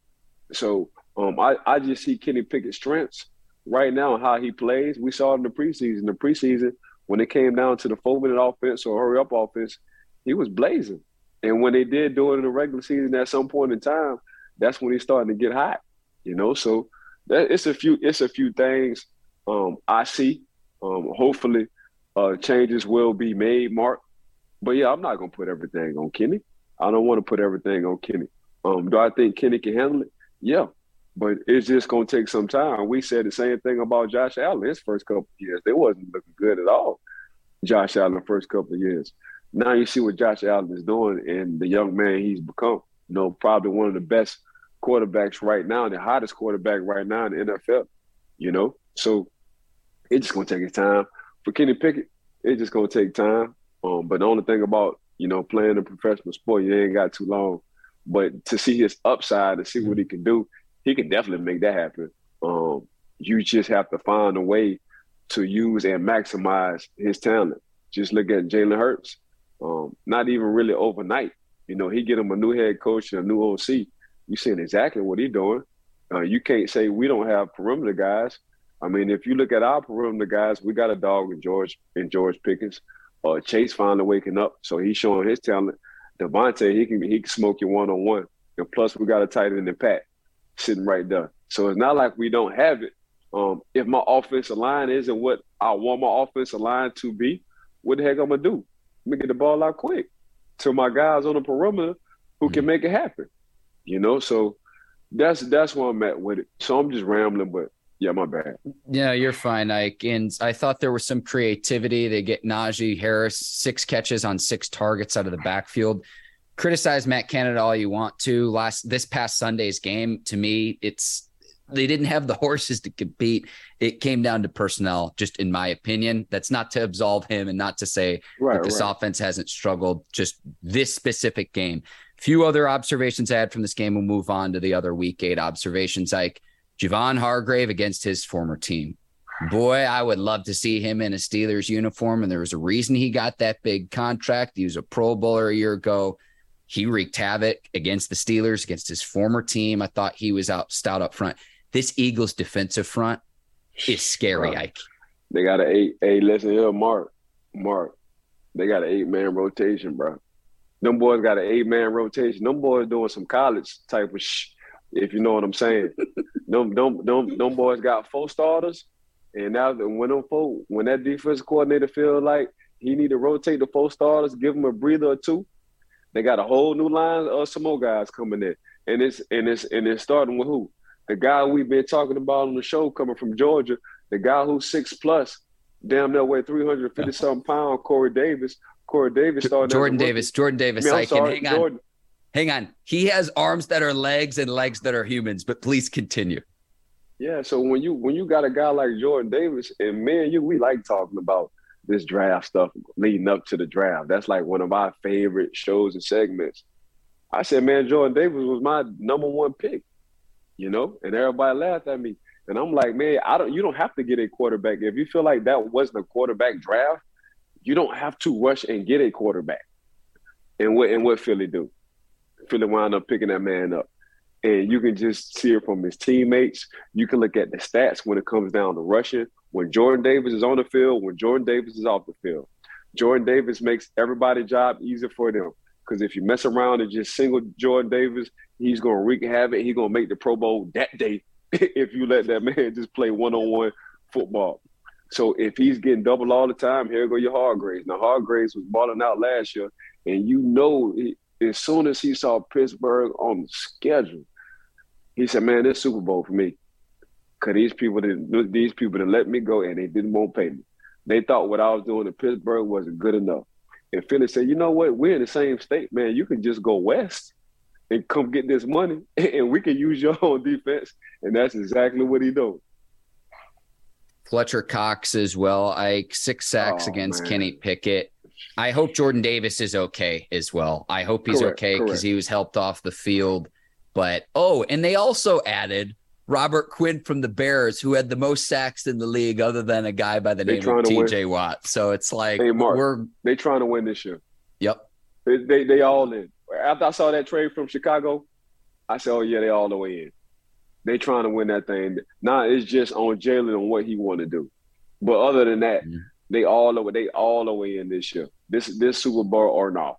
So um, I, I just see Kenny Pickett's strengths right now and how he plays. We saw in the preseason. The preseason, when it came down to the four minute offense or hurry up offense, he was blazing. And when they did do it in the regular season at some point in time, that's when he's starting to get hot. You know, so that, it's a few it's a few things um, I see. Um, hopefully, uh, changes will be made, Mark. But yeah, I'm not gonna put everything on Kenny. I don't want to put everything on Kenny. Um, do I think Kenny can handle it? Yeah, but it's just gonna take some time. We said the same thing about Josh Allen his first couple years. They wasn't looking good at all. Josh Allen the first couple of years now you see what Josh Allen is doing and the young man he's become. You know, probably one of the best quarterbacks right now, the hottest quarterback right now in the NFL. You know, so it's just gonna take its time. For Kenny Pickett, it's just gonna take time. Um, but the only thing about you know playing a professional sport, you ain't got too long. But to see his upside and see what he can do, he can definitely make that happen. Um, you just have to find a way to use and maximize his talent. Just look at Jalen Hurts um, not even really overnight. You know, he get him a new head coach and a new OC. You seeing exactly what he's doing. Uh, you can't say we don't have perimeter guys. I mean, if you look at our perimeter guys, we got a dog in George in George Pickens. Uh, Chase finally waking up, so he's showing his talent. Diontae, he can he can smoke you one on one, and plus we got a tight end in Pat sitting right there. So it's not like we don't have it. Um, if my offensive line isn't what I want my offensive line to be, what the heck I'm gonna do? Let me get the ball out quick to my guys on the perimeter who mm-hmm. can make it happen. You know, so that's that's where I'm at with it. So I'm just rambling, but yeah, my bad. Yeah, you're fine, Ike. And I thought there was some creativity. They get Najee Harris six catches on six targets out of the backfield. Criticize Matt Canada all you want to. Last this past Sunday's game, to me, it's they didn't have the horses to compete. It came down to personnel, just in my opinion. That's not to absolve him and not to say right, that this right. offense hasn't struggled, just this specific game. Few other observations I had from this game. We'll move on to the other week eight observations. Like Javon Hargrave against his former team. Boy, I would love to see him in a Steelers uniform. And there was a reason he got that big contract. He was a Pro Bowler a year ago. He wreaked havoc against the Steelers, against his former team. I thought he was out stout up front. This Eagles defensive front is scary, Ike. They got an eight. Hey, listen here, Mark. Mark. They got an eight man rotation, bro. Them boys got an eight man rotation. Them boys doing some college type of shh, if you know what I'm saying. them, them, them, them boys got four starters, and now when them four, when that defense coordinator feel like he need to rotate the four starters, give them a breather or two. They got a whole new line of some more guys coming in, and it's and it's and it's starting with who? The guy we've been talking about on the show coming from Georgia, the guy who's six plus, damn near weigh 350 something pound, Corey Davis. Corey Davis started. Jordan Davis. Jordan Davis. I mean, sorry, hang on. Jordan. Hang on. He has arms that are legs and legs that are humans. But please continue. Yeah. So when you when you got a guy like Jordan Davis, and me and you, we like talking about this draft stuff leading up to the draft. That's like one of my favorite shows and segments. I said, man, Jordan Davis was my number one pick, you know, and everybody laughed at me. And I'm like, man, I don't. You don't have to get a quarterback if you feel like that wasn't a quarterback draft you don't have to rush and get a quarterback. And what and what Philly do? Philly wound up picking that man up. And you can just see it from his teammates. You can look at the stats when it comes down to rushing. When Jordan Davis is on the field, when Jordan Davis is off the field. Jordan Davis makes everybody's job easier for them. Because if you mess around and just single Jordan Davis, he's going to wreak havoc. He's to make the Pro Bowl that day if you let that man just play one on one football. So if he's getting double all the time, here go your Hargreaves. Now Hargreaves was balling out last year, and you know as soon as he saw Pittsburgh on the schedule, he said, "Man, this Super Bowl for me." Cause these people didn't these people didn't let me go and they didn't want to pay me. They thought what I was doing in Pittsburgh wasn't good enough. And Philly said, you know what, we're in the same state, man. You can just go west and come get this money and we can use your own defense. And that's exactly what he doing. Fletcher Cox as well. I six sacks oh, against man. Kenny Pickett. I hope Jordan Davis is okay as well. I hope he's correct, okay because he was helped off the field. But oh, and they also added Robert Quinn from the Bears, who had the most sacks in the league, other than a guy by the they name of T.J. Watt. So it's like hey, Mark, we're they trying to win this year. Yep, they, they they all in. After I saw that trade from Chicago, I said, "Oh yeah, they all the way in." They trying to win that thing. Now it's just on Jalen and what he want to do. But other than that, mm-hmm. they all over. They all the way in this year. This this Super Bowl or not,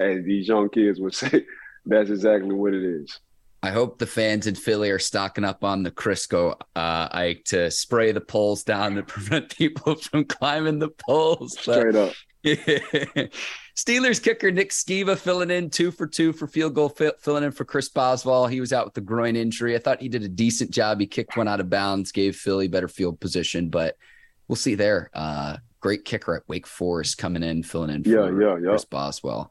as these young kids would say. That's exactly what it is. I hope the fans in Philly are stocking up on the Crisco, uh, Ike, to spray the poles down to prevent people from climbing the poles. Straight up. Steelers kicker Nick Sciba filling in two for two for field goal, filling in for Chris Boswell. He was out with the groin injury. I thought he did a decent job. He kicked one out of bounds, gave Philly better field position, but we'll see there. Uh, great kicker at Wake Forest coming in, filling in for yeah, yeah, yeah. Chris Boswell.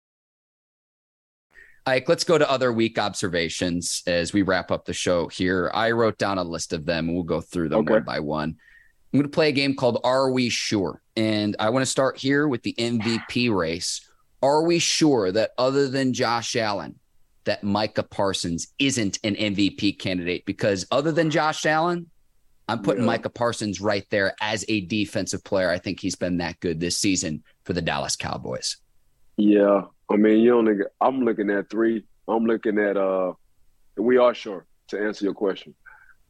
Ike, let's go to other week observations as we wrap up the show here. I wrote down a list of them and we'll go through them okay. one by one. I'm going to play a game called Are We Sure? And I want to start here with the MVP race. Are we sure that other than Josh Allen, that Micah Parsons isn't an MVP candidate? Because other than Josh Allen, I'm putting yeah. Micah Parsons right there as a defensive player. I think he's been that good this season for the Dallas Cowboys. Yeah. I mean, you only I'm looking at three. I'm looking at uh we are sure to answer your question.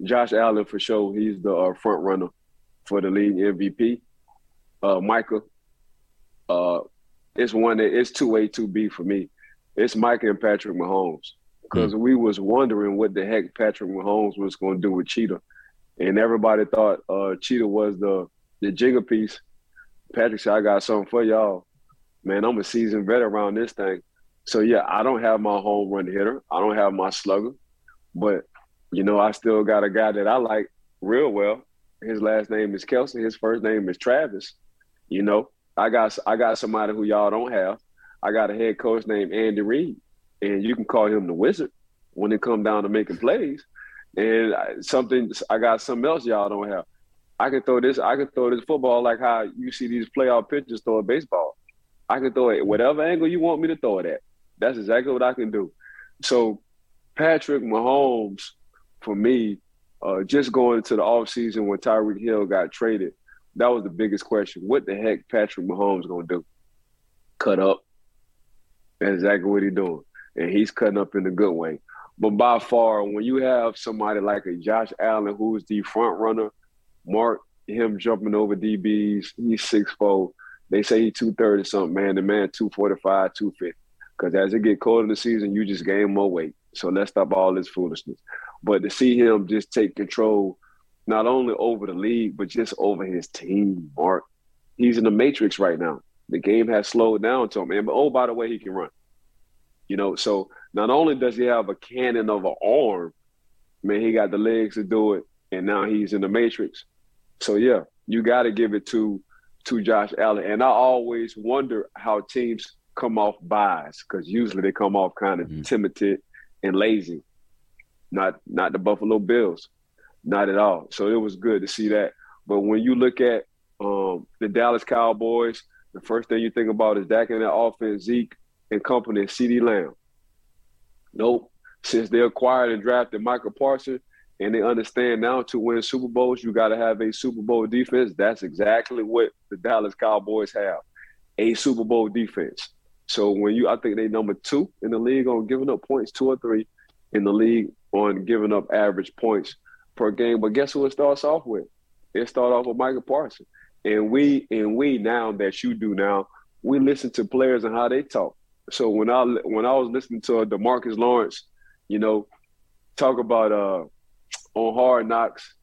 Josh Allen for sure, he's the uh, front runner for the league MVP. Uh, Micah, uh, it's one that it's two A, two B for me. It's Micah and Patrick Mahomes because mm. we was wondering what the heck Patrick Mahomes was going to do with Cheetah, and everybody thought uh, Cheetah was the the jigger piece. Patrick said, "I got something for y'all, man. I'm a seasoned vet around this thing." So yeah, I don't have my home run hitter. I don't have my slugger, but you know, I still got a guy that I like real well His last name is Kelce. His first name is Travis. You know, I got I got somebody who y'all don't have. I got a head coach named Andy Reid, and you can call him the wizard when it come down to making plays. And something I got something else y'all don't have. I can throw this. I can throw this football like how you see these playoff pitchers throw a baseball. I can throw it whatever angle you want me to throw it at. That's exactly what I can do. So Patrick Mahomes, for me, uh, just going into the offseason when Tyreek Hill got traded, that was the biggest question. What the heck Patrick Mahomes gonna do? Cut up. That's exactly what he's doing. And he's cutting up in a good way. But by far, when you have somebody like a Josh Allen who's the front runner, mark him jumping over DBs, he's six four. They say he's two thirty something, man. The man two forty five, two fifty. Because as it get colder in the season, you just gain more weight. So let's stop all this foolishness. But to see him just take control, not only over the league, but just over his team, Mark. He's in the matrix right now. The game has slowed down to him. And oh, by the way, he can run. You know, so not only does he have a cannon of an arm, man, he got the legs to do it, and now he's in the matrix. So yeah, you got to give it to to Josh Allen. And I always wonder how teams come off byes because usually they come off kind of mm-hmm. timid and lazy. Not not the Buffalo Bills, not at all. So it was good to see that. But when you look at um, the Dallas Cowboys, the first thing you think about is Dak and that offense, Zeke and company, CeeDee Lamb. Nope. Since they acquired and drafted Michael Parsons, and they understand now to win Super Bowls, you got to have a Super Bowl defense. That's exactly what the Dallas Cowboys have a Super Bowl defense. So when you, I think they number two in the league on giving up points, two or three in the league on giving up average points per game. But guess who it starts off with? It starts off with Michael Parsons. And we and we now that you do now, we listen to players and how they talk. So when I when I was listening to Demarcus Lawrence, you know, talk about uh on Hard Knocks,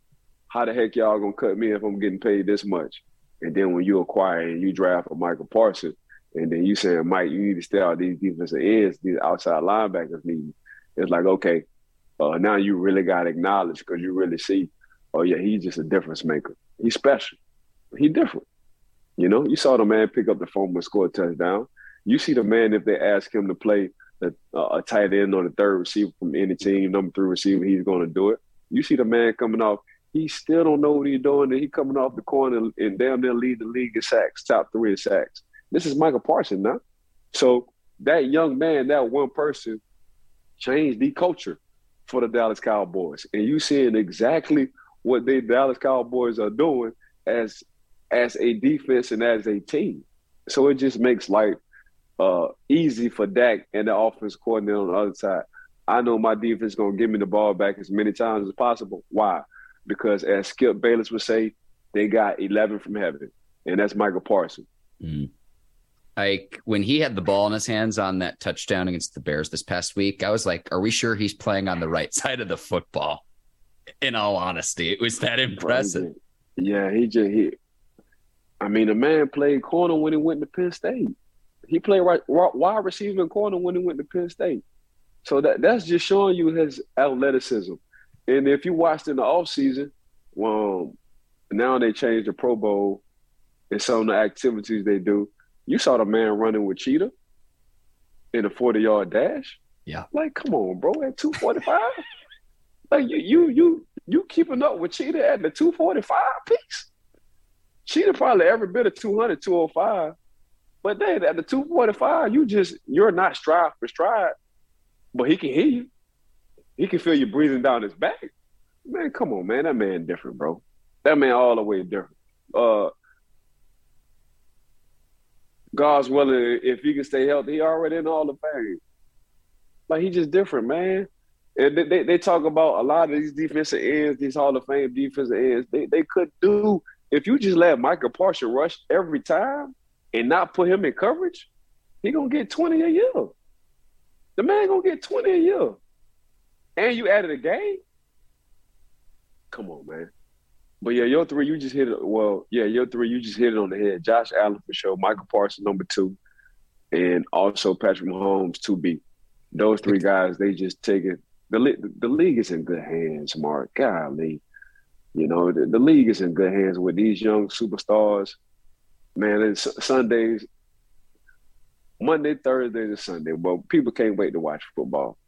how the heck y'all gonna cut me if I'm getting paid this much? And then when you acquire and you draft a Michael Parsons, and then you saying, Mike, you need to stay out these defensive ends, these outside linebackers need. It's like, okay, uh, now you really got to acknowledge because you really see, oh yeah, he's just a difference maker. He's special. He's different. You know, you saw the man pick up the phone and score a touchdown. You see the man if they ask him to play a, a tight end or the third receiver from any team, number three receiver, he's going to do it. You see the man coming off. He still don't know what he's doing. And he coming off the corner and damn near lead the league in sacks, top three in sacks. This is Michael Parsons now. So that young man, that one person, changed the culture for the Dallas Cowboys. And you seeing exactly what the Dallas Cowboys are doing as as a defense and as a team. So it just makes life uh, easy for Dak and the offense coordinator on the other side. I know my defense is going to give me the ball back as many times as possible. Why? Because as Skip Bayless would say, they got 11 from heaven, and that's Michael Parsons. Mm like when he had the ball in his hands on that touchdown against the Bears this past week, I was like, are we sure he's playing on the right side of the football? In all honesty, it was that impressive. Yeah, he just he. I mean, the man played corner when he went to Penn State. He played right wide receiver and corner when he went to Penn State. So that that's just showing you his athleticism. And if you watched in the offseason, well, now they changed the Pro Bowl and some of the activities they do you saw the man running with Cheetah in a 40 yard dash. Yeah. Like, come on, bro, at 245. like you you you you keeping up with Cheetah at the 245 piece. Cheetah probably every bit of 200, 205. But then at the 245, you just you're not stride for stride, but he can hear you. He can feel you breathing down his back. Man, come on, man. That man different, bro. That man all the way different. Uh God's willing, if he can stay healthy, he already in Hall of Fame. Like he just different, man. And they, they, they, talk about a lot of these defensive ends, these Hall of Fame defensive ends. They they could do if you just let Michael Parsons rush every time and not put him in coverage, he gonna get 20 a year. The man gonna get 20 a year. And you added a game? Come on, man. But yeah, your three, you just hit it. Well, yeah, your three, you just hit it on the head. Josh Allen for sure, Michael Parsons number two, and also Patrick Mahomes two B. Those three guys, they just take it. The the league is in good hands, Mark. Golly, You know, the, the league is in good hands with these young superstars. Man, it's Sundays, Monday, Thursday, and Sunday. But people can't wait to watch football.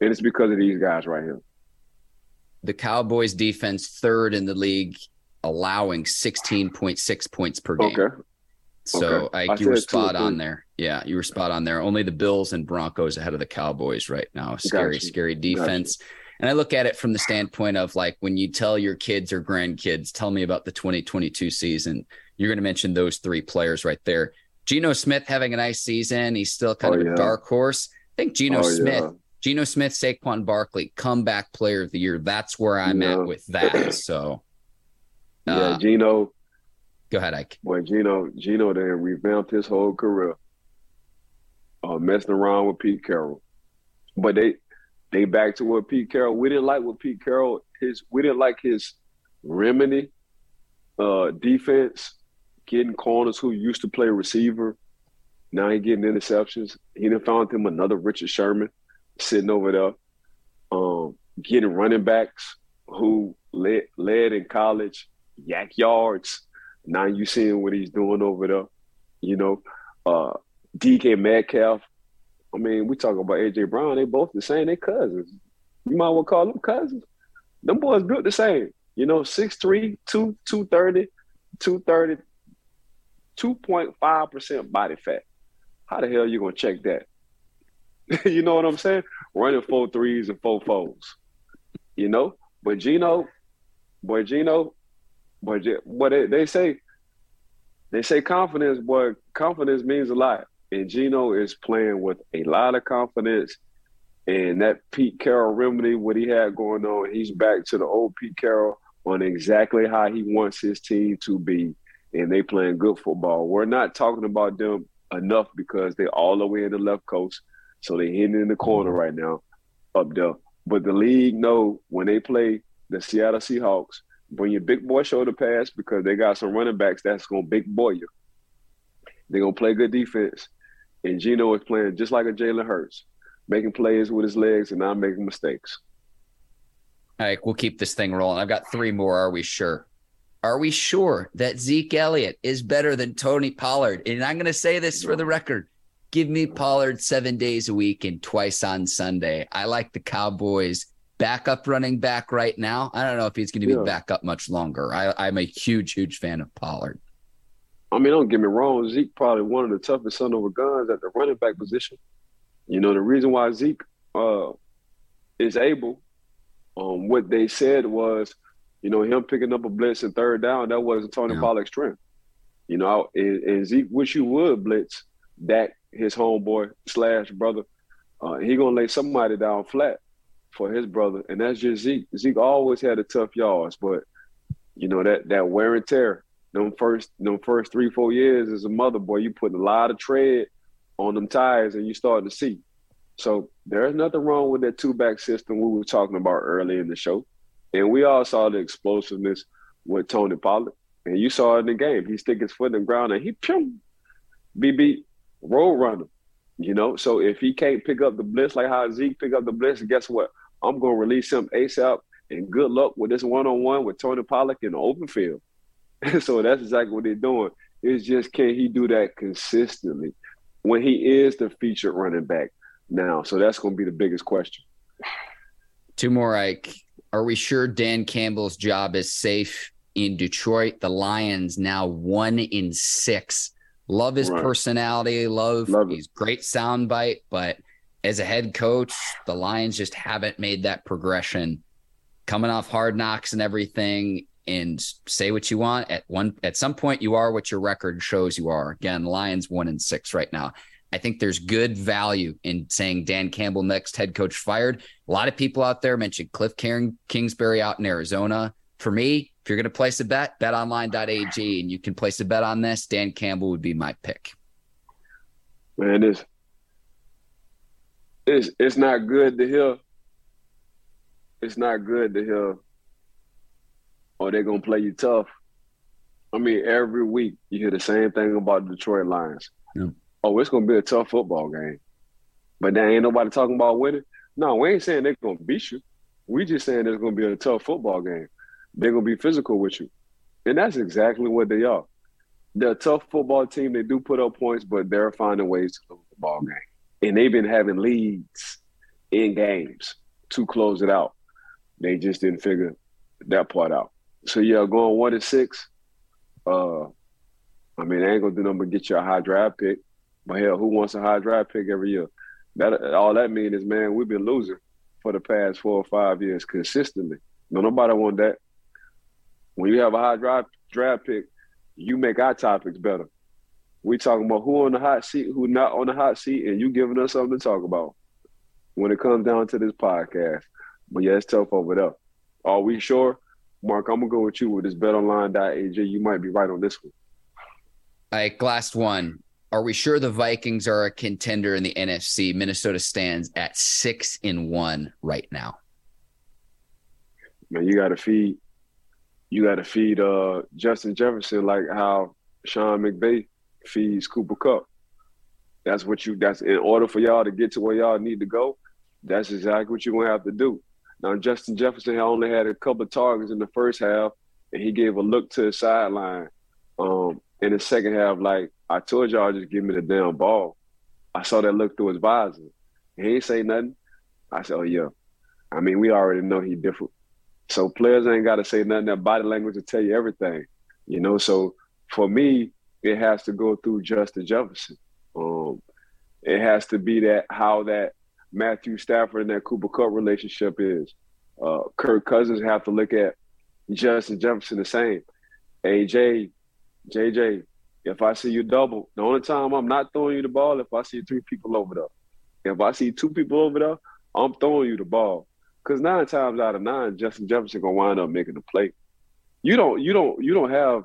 And it's because of these guys right here. The Cowboys defense third in the league, allowing 16.6 points per game. Okay. So okay. I, you were spot on there. Yeah, you were spot on there. Only the Bills and Broncos ahead of the Cowboys right now. Scary, gotcha. scary defense. Gotcha. And I look at it from the standpoint of like when you tell your kids or grandkids, tell me about the 2022 season, you're going to mention those three players right there. Geno Smith having a nice season. He's still kind oh, of a yeah. dark horse. I think Geno oh, Smith, yeah. Geno Smith, Saquon Barkley, comeback player of the year. That's where I'm yeah. at with that. So, uh, yeah, Geno. Go ahead, Ike. Boy, Geno, Geno, then revamped his whole career, uh, messing around with Pete Carroll. But they, they back to what Pete Carroll. We didn't like what Pete Carroll his. We didn't like his remedy uh, defense, getting corners who used to play receiver. Now he getting interceptions. He done found him another Richard Sherman sitting over there. Um, getting running backs who led led in college YAC yards. Now you seeing what he's doing over there. You know, uh, DK Metcalf I mean, we talk about AJ Brown. They both the same. They cousins. You might well call them cousins. Them boys built the same. You know, 6'3", 2, 230, 230, 2.5% body fat. How the hell are you gonna check that? you know what I'm saying? Running four threes and four fours. You know? But Geno, boy, Geno, boy, boy they, they say they say confidence, boy, confidence means a lot. And Geno is playing with a lot of confidence. And that Pete Carroll remedy, what he had going on, he's back to the old Pete Carroll on exactly how he wants his team to be. And they playing good football. We're not talking about them enough because they're all the way in the left coast. So they're hitting in the corner mm-hmm. right now up there. But the league know when they play the Seattle Seahawks, bring your big boy shoulder pass because they got some running backs that's gonna big boy you. They're gonna play good defense. And Geno is playing just like a Jalen Hurts, making plays with his legs and not making mistakes. All right, we'll keep this thing rolling. I've got three more. Are we sure? Are we sure that Zeke Elliott is better than Tony Pollard? And I'm going to say this for the record. Give me Pollard seven days a week and twice on Sunday. I like the Cowboys backup running back right now. I don't know if he's going to be yeah. back up much longer. I, I'm a huge, huge fan of Pollard. I mean, don't get me wrong. Zeke probably one of the toughest son of a guns at the running back position. You know, the reason why Zeke uh, is able, um, what they said was, you know, him picking up a blitz and third down, that wasn't Tony yeah. Pollard's strength. You know, and, and, Zeke wish you would blitz that his homeboy slash brother. Uh, he gonna lay somebody down flat for his brother, and that's just Zeke. Zeke always had a tough yards, but you know that that wear and tear them first them first three four years as a mother boy, you putting a lot of tread on them tires, and you starting to see. So there's nothing wrong with that two back system we were talking about early in the show, and we all saw the explosiveness with Tony Pollard, and you saw it in the game. He stick his foot in the ground and he pum, BB road runner. You know, so if he can't pick up the blitz like how Zeke pick up the blitz, guess what? I'm gonna release him ASAP. And good luck with this one on one with Tony Pollard in the open field. so that's exactly what they're doing. It's just can he do that consistently when he is the featured running back now? So that's to be the biggest question. Two more, Ike. Are we sure Dan Campbell's job is safe in Detroit? The Lions now one in six. Love his right. personality. Love, love he's great soundbite, but as a head coach, the Lions just haven't made that progression. Coming off hard knocks and everything, and say what you want. At one at some point, you are what your record shows you are. Again, Lions one and six right now. I think there's good value in saying Dan Campbell next head coach fired. A lot of people out there mentioned Cliff King, Kingsbury out in Arizona. For me, if you're going to place a bet, betonline.ag, and you can place a bet on this. Dan Campbell would be my pick. Man, it's it's it's not good to hear. It's not good to hear or they're gonna play you tough. I mean, every week you hear the same thing about the Detroit Lions. Yeah. Oh, it's gonna be a tough football game. But there ain't nobody talking about winning. No, we ain't saying they're gonna beat you. We just saying it's gonna be a tough football game. they're gonna be physical with you. And that's exactly what they are. They're a tough football team. They do put up points, but they're finding ways to lose the ball game. And they've been having leads in games to close it out. They just didn't figure that part out. So yeah, going one to six. Uh, I mean, ain't gonna do nothing but get you a high draft pick. But hell, who wants a high draft pick every year? That all that means is, man, we've been losing for the past four or five years consistently. No, nobody want that. When you have a high draft draft pick, you make our topics better. We talking about who on the hot seat, who not on the hot seat, and you giving us something to talk about when it comes down to this podcast. But yeah, it's tough over there. Are we sure? Mark, I'm gonna go with you with this betonline.ag. You might be right on this one. Right, last one. Are we sure the Vikings are a contender in the NFC? Minnesota stands at six in one right now. Man, you gotta feed you gotta feed uh Justin Jefferson like how Sean McVay feeds Cooper Kupp. That's what you that's in order for y'all to get to where y'all need to go, that's exactly what you're gonna have to do. Now, Justin Jefferson only had a couple of targets in the first half, and he gave a look to the sideline. Um, in the second half, like I told y'all, just give me the damn ball. I saw that look through his visor. He ain't say nothing. I said, oh yeah. I mean, we already know he different. So players ain't got to say nothing. That body language will tell you everything, you know. So for me, it has to go through Justin Jefferson. Um, it has to be that how that Matthew Stafford and that Cooper Kupp relationship is. Uh, Kirk Cousins have to look at Justin Jefferson the same. AJ, JJ, if I see you double, the only time I'm not throwing you the ball if I see three people over there. If I see two people over there, I'm throwing you the ball. Cause nine times out of nine, Justin Jefferson gonna wind up making the play. You don't, you don't, you don't have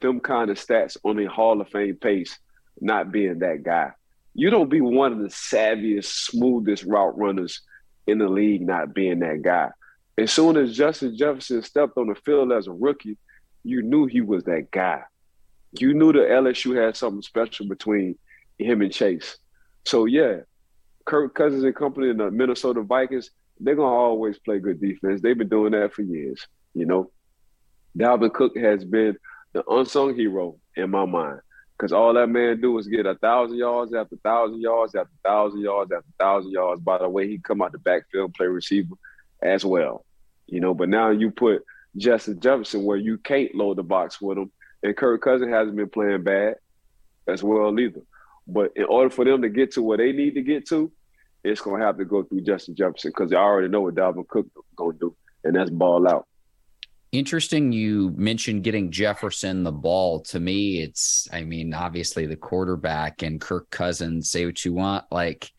them kind of stats on a Hall of Fame pace, not being that guy you don't be one of the savviest, smoothest route runners in the league not being that guy. As soon as Justin Jefferson stepped on the field as a rookie, you knew he was that guy. You knew the LSU had something special between him and Chase. So yeah, Kirk Cousins and company and the Minnesota Vikings, they're gonna always play good defense. They've been doing that for years, you know. Dalvin Cook has been the unsung hero in my mind. Because all that man do is get a thousand yards after thousand yards after thousand yards after thousand yards. By the way, he come out the backfield play receiver as well. You know, but now you put Justin Jefferson where you can't load the box with him, and Kirk Cousins hasn't been playing bad as well either. But in order for them to get to where they need to get to, it's gonna have to go through Justin Jefferson because they already know what Dalvin Cook gonna do, and that's ball out. Interesting. You mentioned getting Jefferson the ball. To me, it's, I mean, obviously the quarterback and Kirk Cousins, say what you want. Like,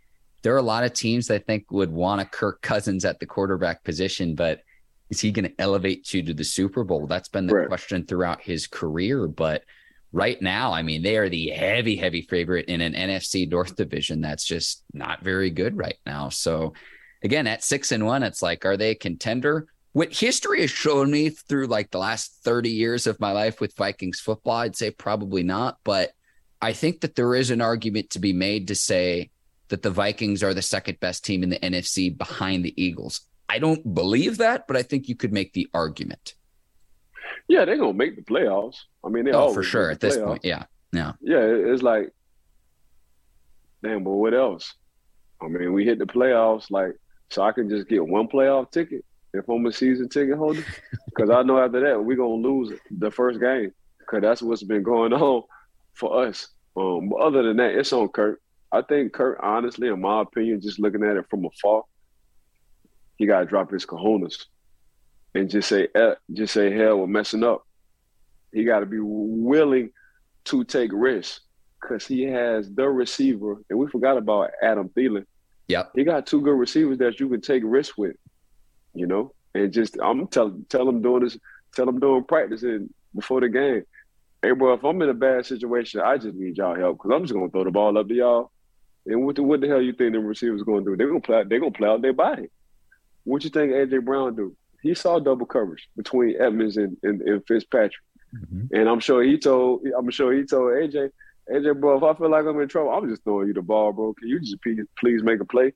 there are a lot of teams I think would want a Kirk Cousins at the quarterback position, but is he going to elevate you to the Super Bowl? That's been the right. question throughout his career. But right now, I mean, they are the heavy, heavy favorite in an NFC North division that's just not very good right now. So, again, at six and one, it's like, are they a contender? what history has shown me through like the last 30 years of my life with Vikings football, I'd say probably not. But I think that there is an argument to be made to say that the Vikings are the second best team in the NFC behind the Eagles. I don't believe that, but I think you could make the argument. Yeah, they're gonna make the playoffs. I mean, they oh for sure at this point. Yeah, yeah, yeah. It's like, damn, but what else? I mean, we hit the playoffs. Like, so I can just get one playoff ticket if I'm a season ticket holder, because I know after that we're gonna lose the first game, because that's what's been going on for us. Um, but other than that, it's on Kirk. I think Kirk, honestly, in my opinion, just looking at it from afar, he got to drop his cojones and just say, eh, just say, hell, we're messing up. He got to be willing to take risks because he has the receiver, and we forgot about Adam Thielen. Yep. He got two good receivers that you can take risks with you know, and just I'm tell tell them doing this, tell them doing practicing before the game. Hey, bro, if I'm in a bad situation, I just need y'all help because I'm just gonna throw the ball up to y'all. And what the what the hell you think the receivers gonna do? They're gonna play. They're gonna play out their body. What you think AJ Brown do? He saw double coverage between Edmunds and, and, and Fitzpatrick, mm-hmm. and I'm sure he told. I'm sure he told AJ, AJ, bro, if I feel like I'm in trouble, I'm just throwing you the ball, bro. Can you just please, please make a play?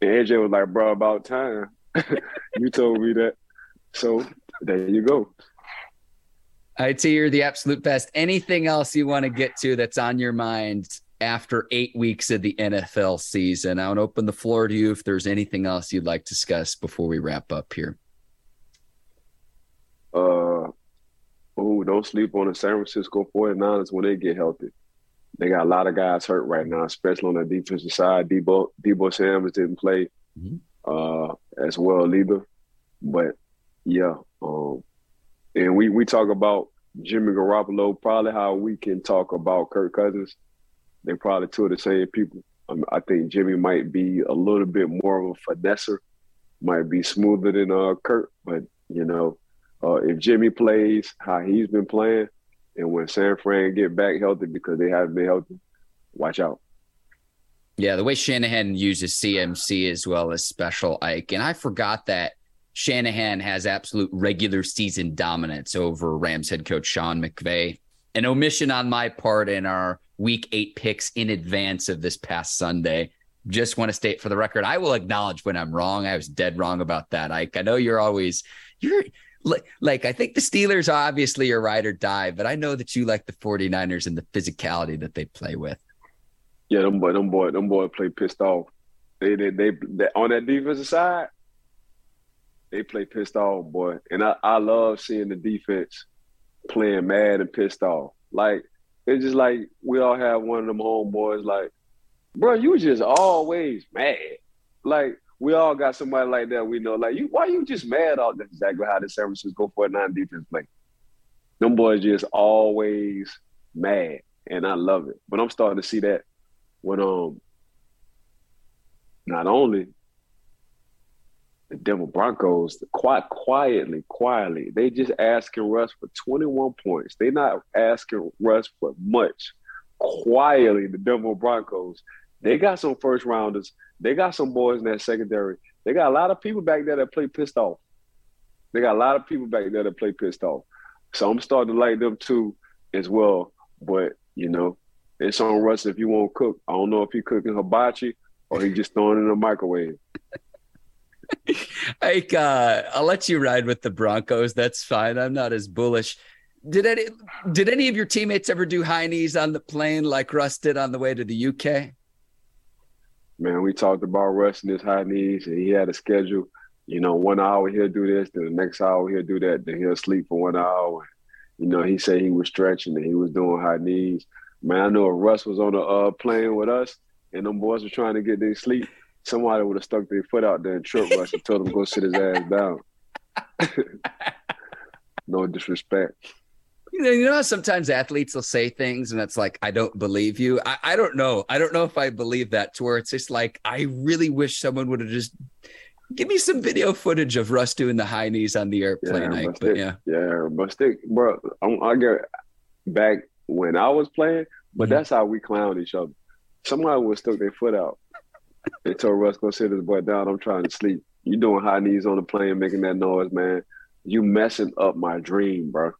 And AJ was like, bro, about time. you told me that. So There you go. I tell you're the absolute best. Anything else you want to get to that's on your mind after eight weeks of the NFL season? I want to open the floor to you if there's anything else you'd like to discuss before we wrap up here. Uh, oh, don't sleep on the San Francisco 49ers when they get healthy. They got a lot of guys hurt right now, especially on the defensive side. Deebo, Deebo Samuels didn't play mm-hmm. uh, as well either. But yeah, um, and we we talk about Jimmy Garoppolo, probably how we can talk about Kirk Cousins. They're probably two of the same people. Um, I think Jimmy might be a little bit more of a finesser, might be smoother than uh, Kirk. But you know, uh, if Jimmy plays how he's been playing, and when San Fran get back healthy because they haven't been healthy, watch out. Yeah, the way Shanahan uses CMC as well as special Ike, and I forgot that Shanahan has absolute regular season dominance over Rams head coach Sean McVay. An omission on my part in our week eight picks in advance of this past Sunday. Just want to state for the record, I will acknowledge when I'm wrong. I was dead wrong about that. Ike, I know you're always you're like, like I think the Steelers are obviously your ride or die, but I know that you like the 49ers and the physicality that they play with. Yeah, them boy, them boy, them boy play pissed off. They, they, they, they on that defensive side, they play pissed off, boy. And I, I love seeing the defense playing mad and pissed off. Like it's just like we all have one of them homeboys. Like, bro, you just always mad. Like we all got somebody like that. We know. Like you, why you just mad? All that's exactly how the San Francisco 49 defense play. Them boys just always mad, and I love it. But I'm starting to see that when um not only the Denver Broncos quite quietly, quietly, they just asking Russ for 21 points. They not asking Russ for much. Quietly, the Denver Broncos, they got some first rounders. They got some boys in that secondary. They got a lot of people back there that play pissed off. They got a lot of people back there that play pissed off. So I'm starting to like them too as well. But, you know, it's on Russ if you won't cook. I don't know if he cooking hibachi or he just throwing in the microwave. Ike, uh, I'll let you ride with the Broncos. That's fine. I'm not as bullish. Did any did any of your teammates ever do high knees on the plane like Russ did on the way to the UK? Man, we talked about Russ and his high knees, and he had a schedule. You know, one hour he'll do this, then the next hour he'll do that, then he'll sleep for one hour. You know, he said he was stretching and he was doing high knees. Man, I know if Russ was on a uh, plane with us and them boys were trying to get their sleep, somebody would have stuck their foot out there and tripped Russ and told him to go sit his ass down. no disrespect. You know, you know sometimes athletes will say things and it's like, I don't believe you. I, I don't know. I don't know if I believe that to where it's just like, I really wish someone would have just give me some video footage of Russ doing the high knees on the airplane. Yeah, but, yeah. Yeah. But stick, bro, I'm, I get back when I was playing, but mm-hmm. that's how we clown each other. Somebody would stuck their foot out they told Russ, go sit his boy down. I'm trying to sleep. You doing high knees on the plane, making that noise, man. You messing up my dream, bro.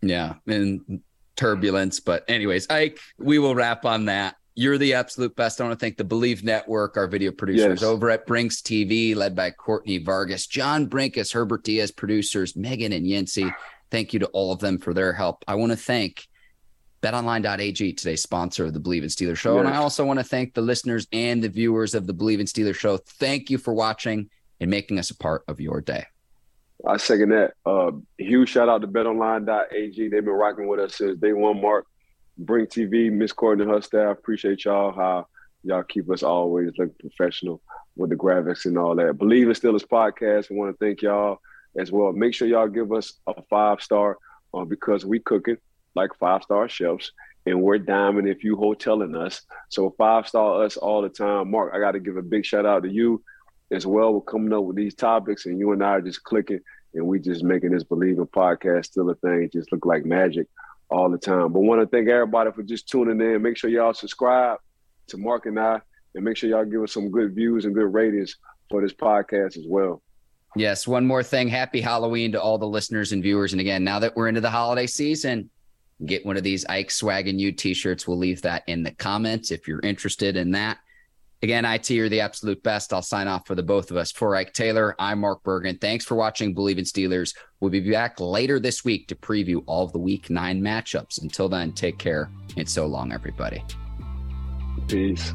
Yeah, and turbulence. But anyways, Ike, we will wrap on that. You're the absolute best. I want to thank the Bleav Network, our video producers yes. over at Brinks TV, led by Courtney Vargas, John Brinkus, Herbert Diaz, producers, Megan and Yancy. Thank you to all of them for their help. I want to thank BetOnline.ag, today's sponsor of the Bleav in Steelers show. And I also want to thank the listeners and the viewers of the Bleav in Steelers show. Thank you for watching and making us a part of your day. I second that. Uh, huge shout out to BetOnline.ag. They've been rocking with us since day one. Mark, Bring TV, Miss Courtney and her staff. Appreciate y'all how y'all keep us always looking professional with the graphics and all that. Bleav in Steelers podcast. We want to thank y'all as well. Make sure y'all give us a five star uh, because we cooking like five star chefs, and we're diamond if you hoteling us. So five star us all the time. Mark, I got to give a big shout out to you as well. We're coming up with these topics, and you and I are just clicking, and we just making this believing podcast still a thing. It just look like magic all the time. But want to thank everybody for just tuning in. Make sure y'all subscribe to Mark and I, and make sure y'all give us some good views and good ratings for this podcast as well. Yes, one more thing. Happy Halloween to all the listeners and viewers. And again, now that we're into the holiday season, get one of these Ike Swag and You t-shirts. We'll leave that in the comments if you're interested in that. Again, IT are the absolute best. I'll sign off for the both of us. For Ike Taylor, I'm Mark Bergen. Thanks for watching Bleav in Steelers. We'll be back later this week to preview all of the week nine matchups. Until then, take care and so long, everybody. Peace.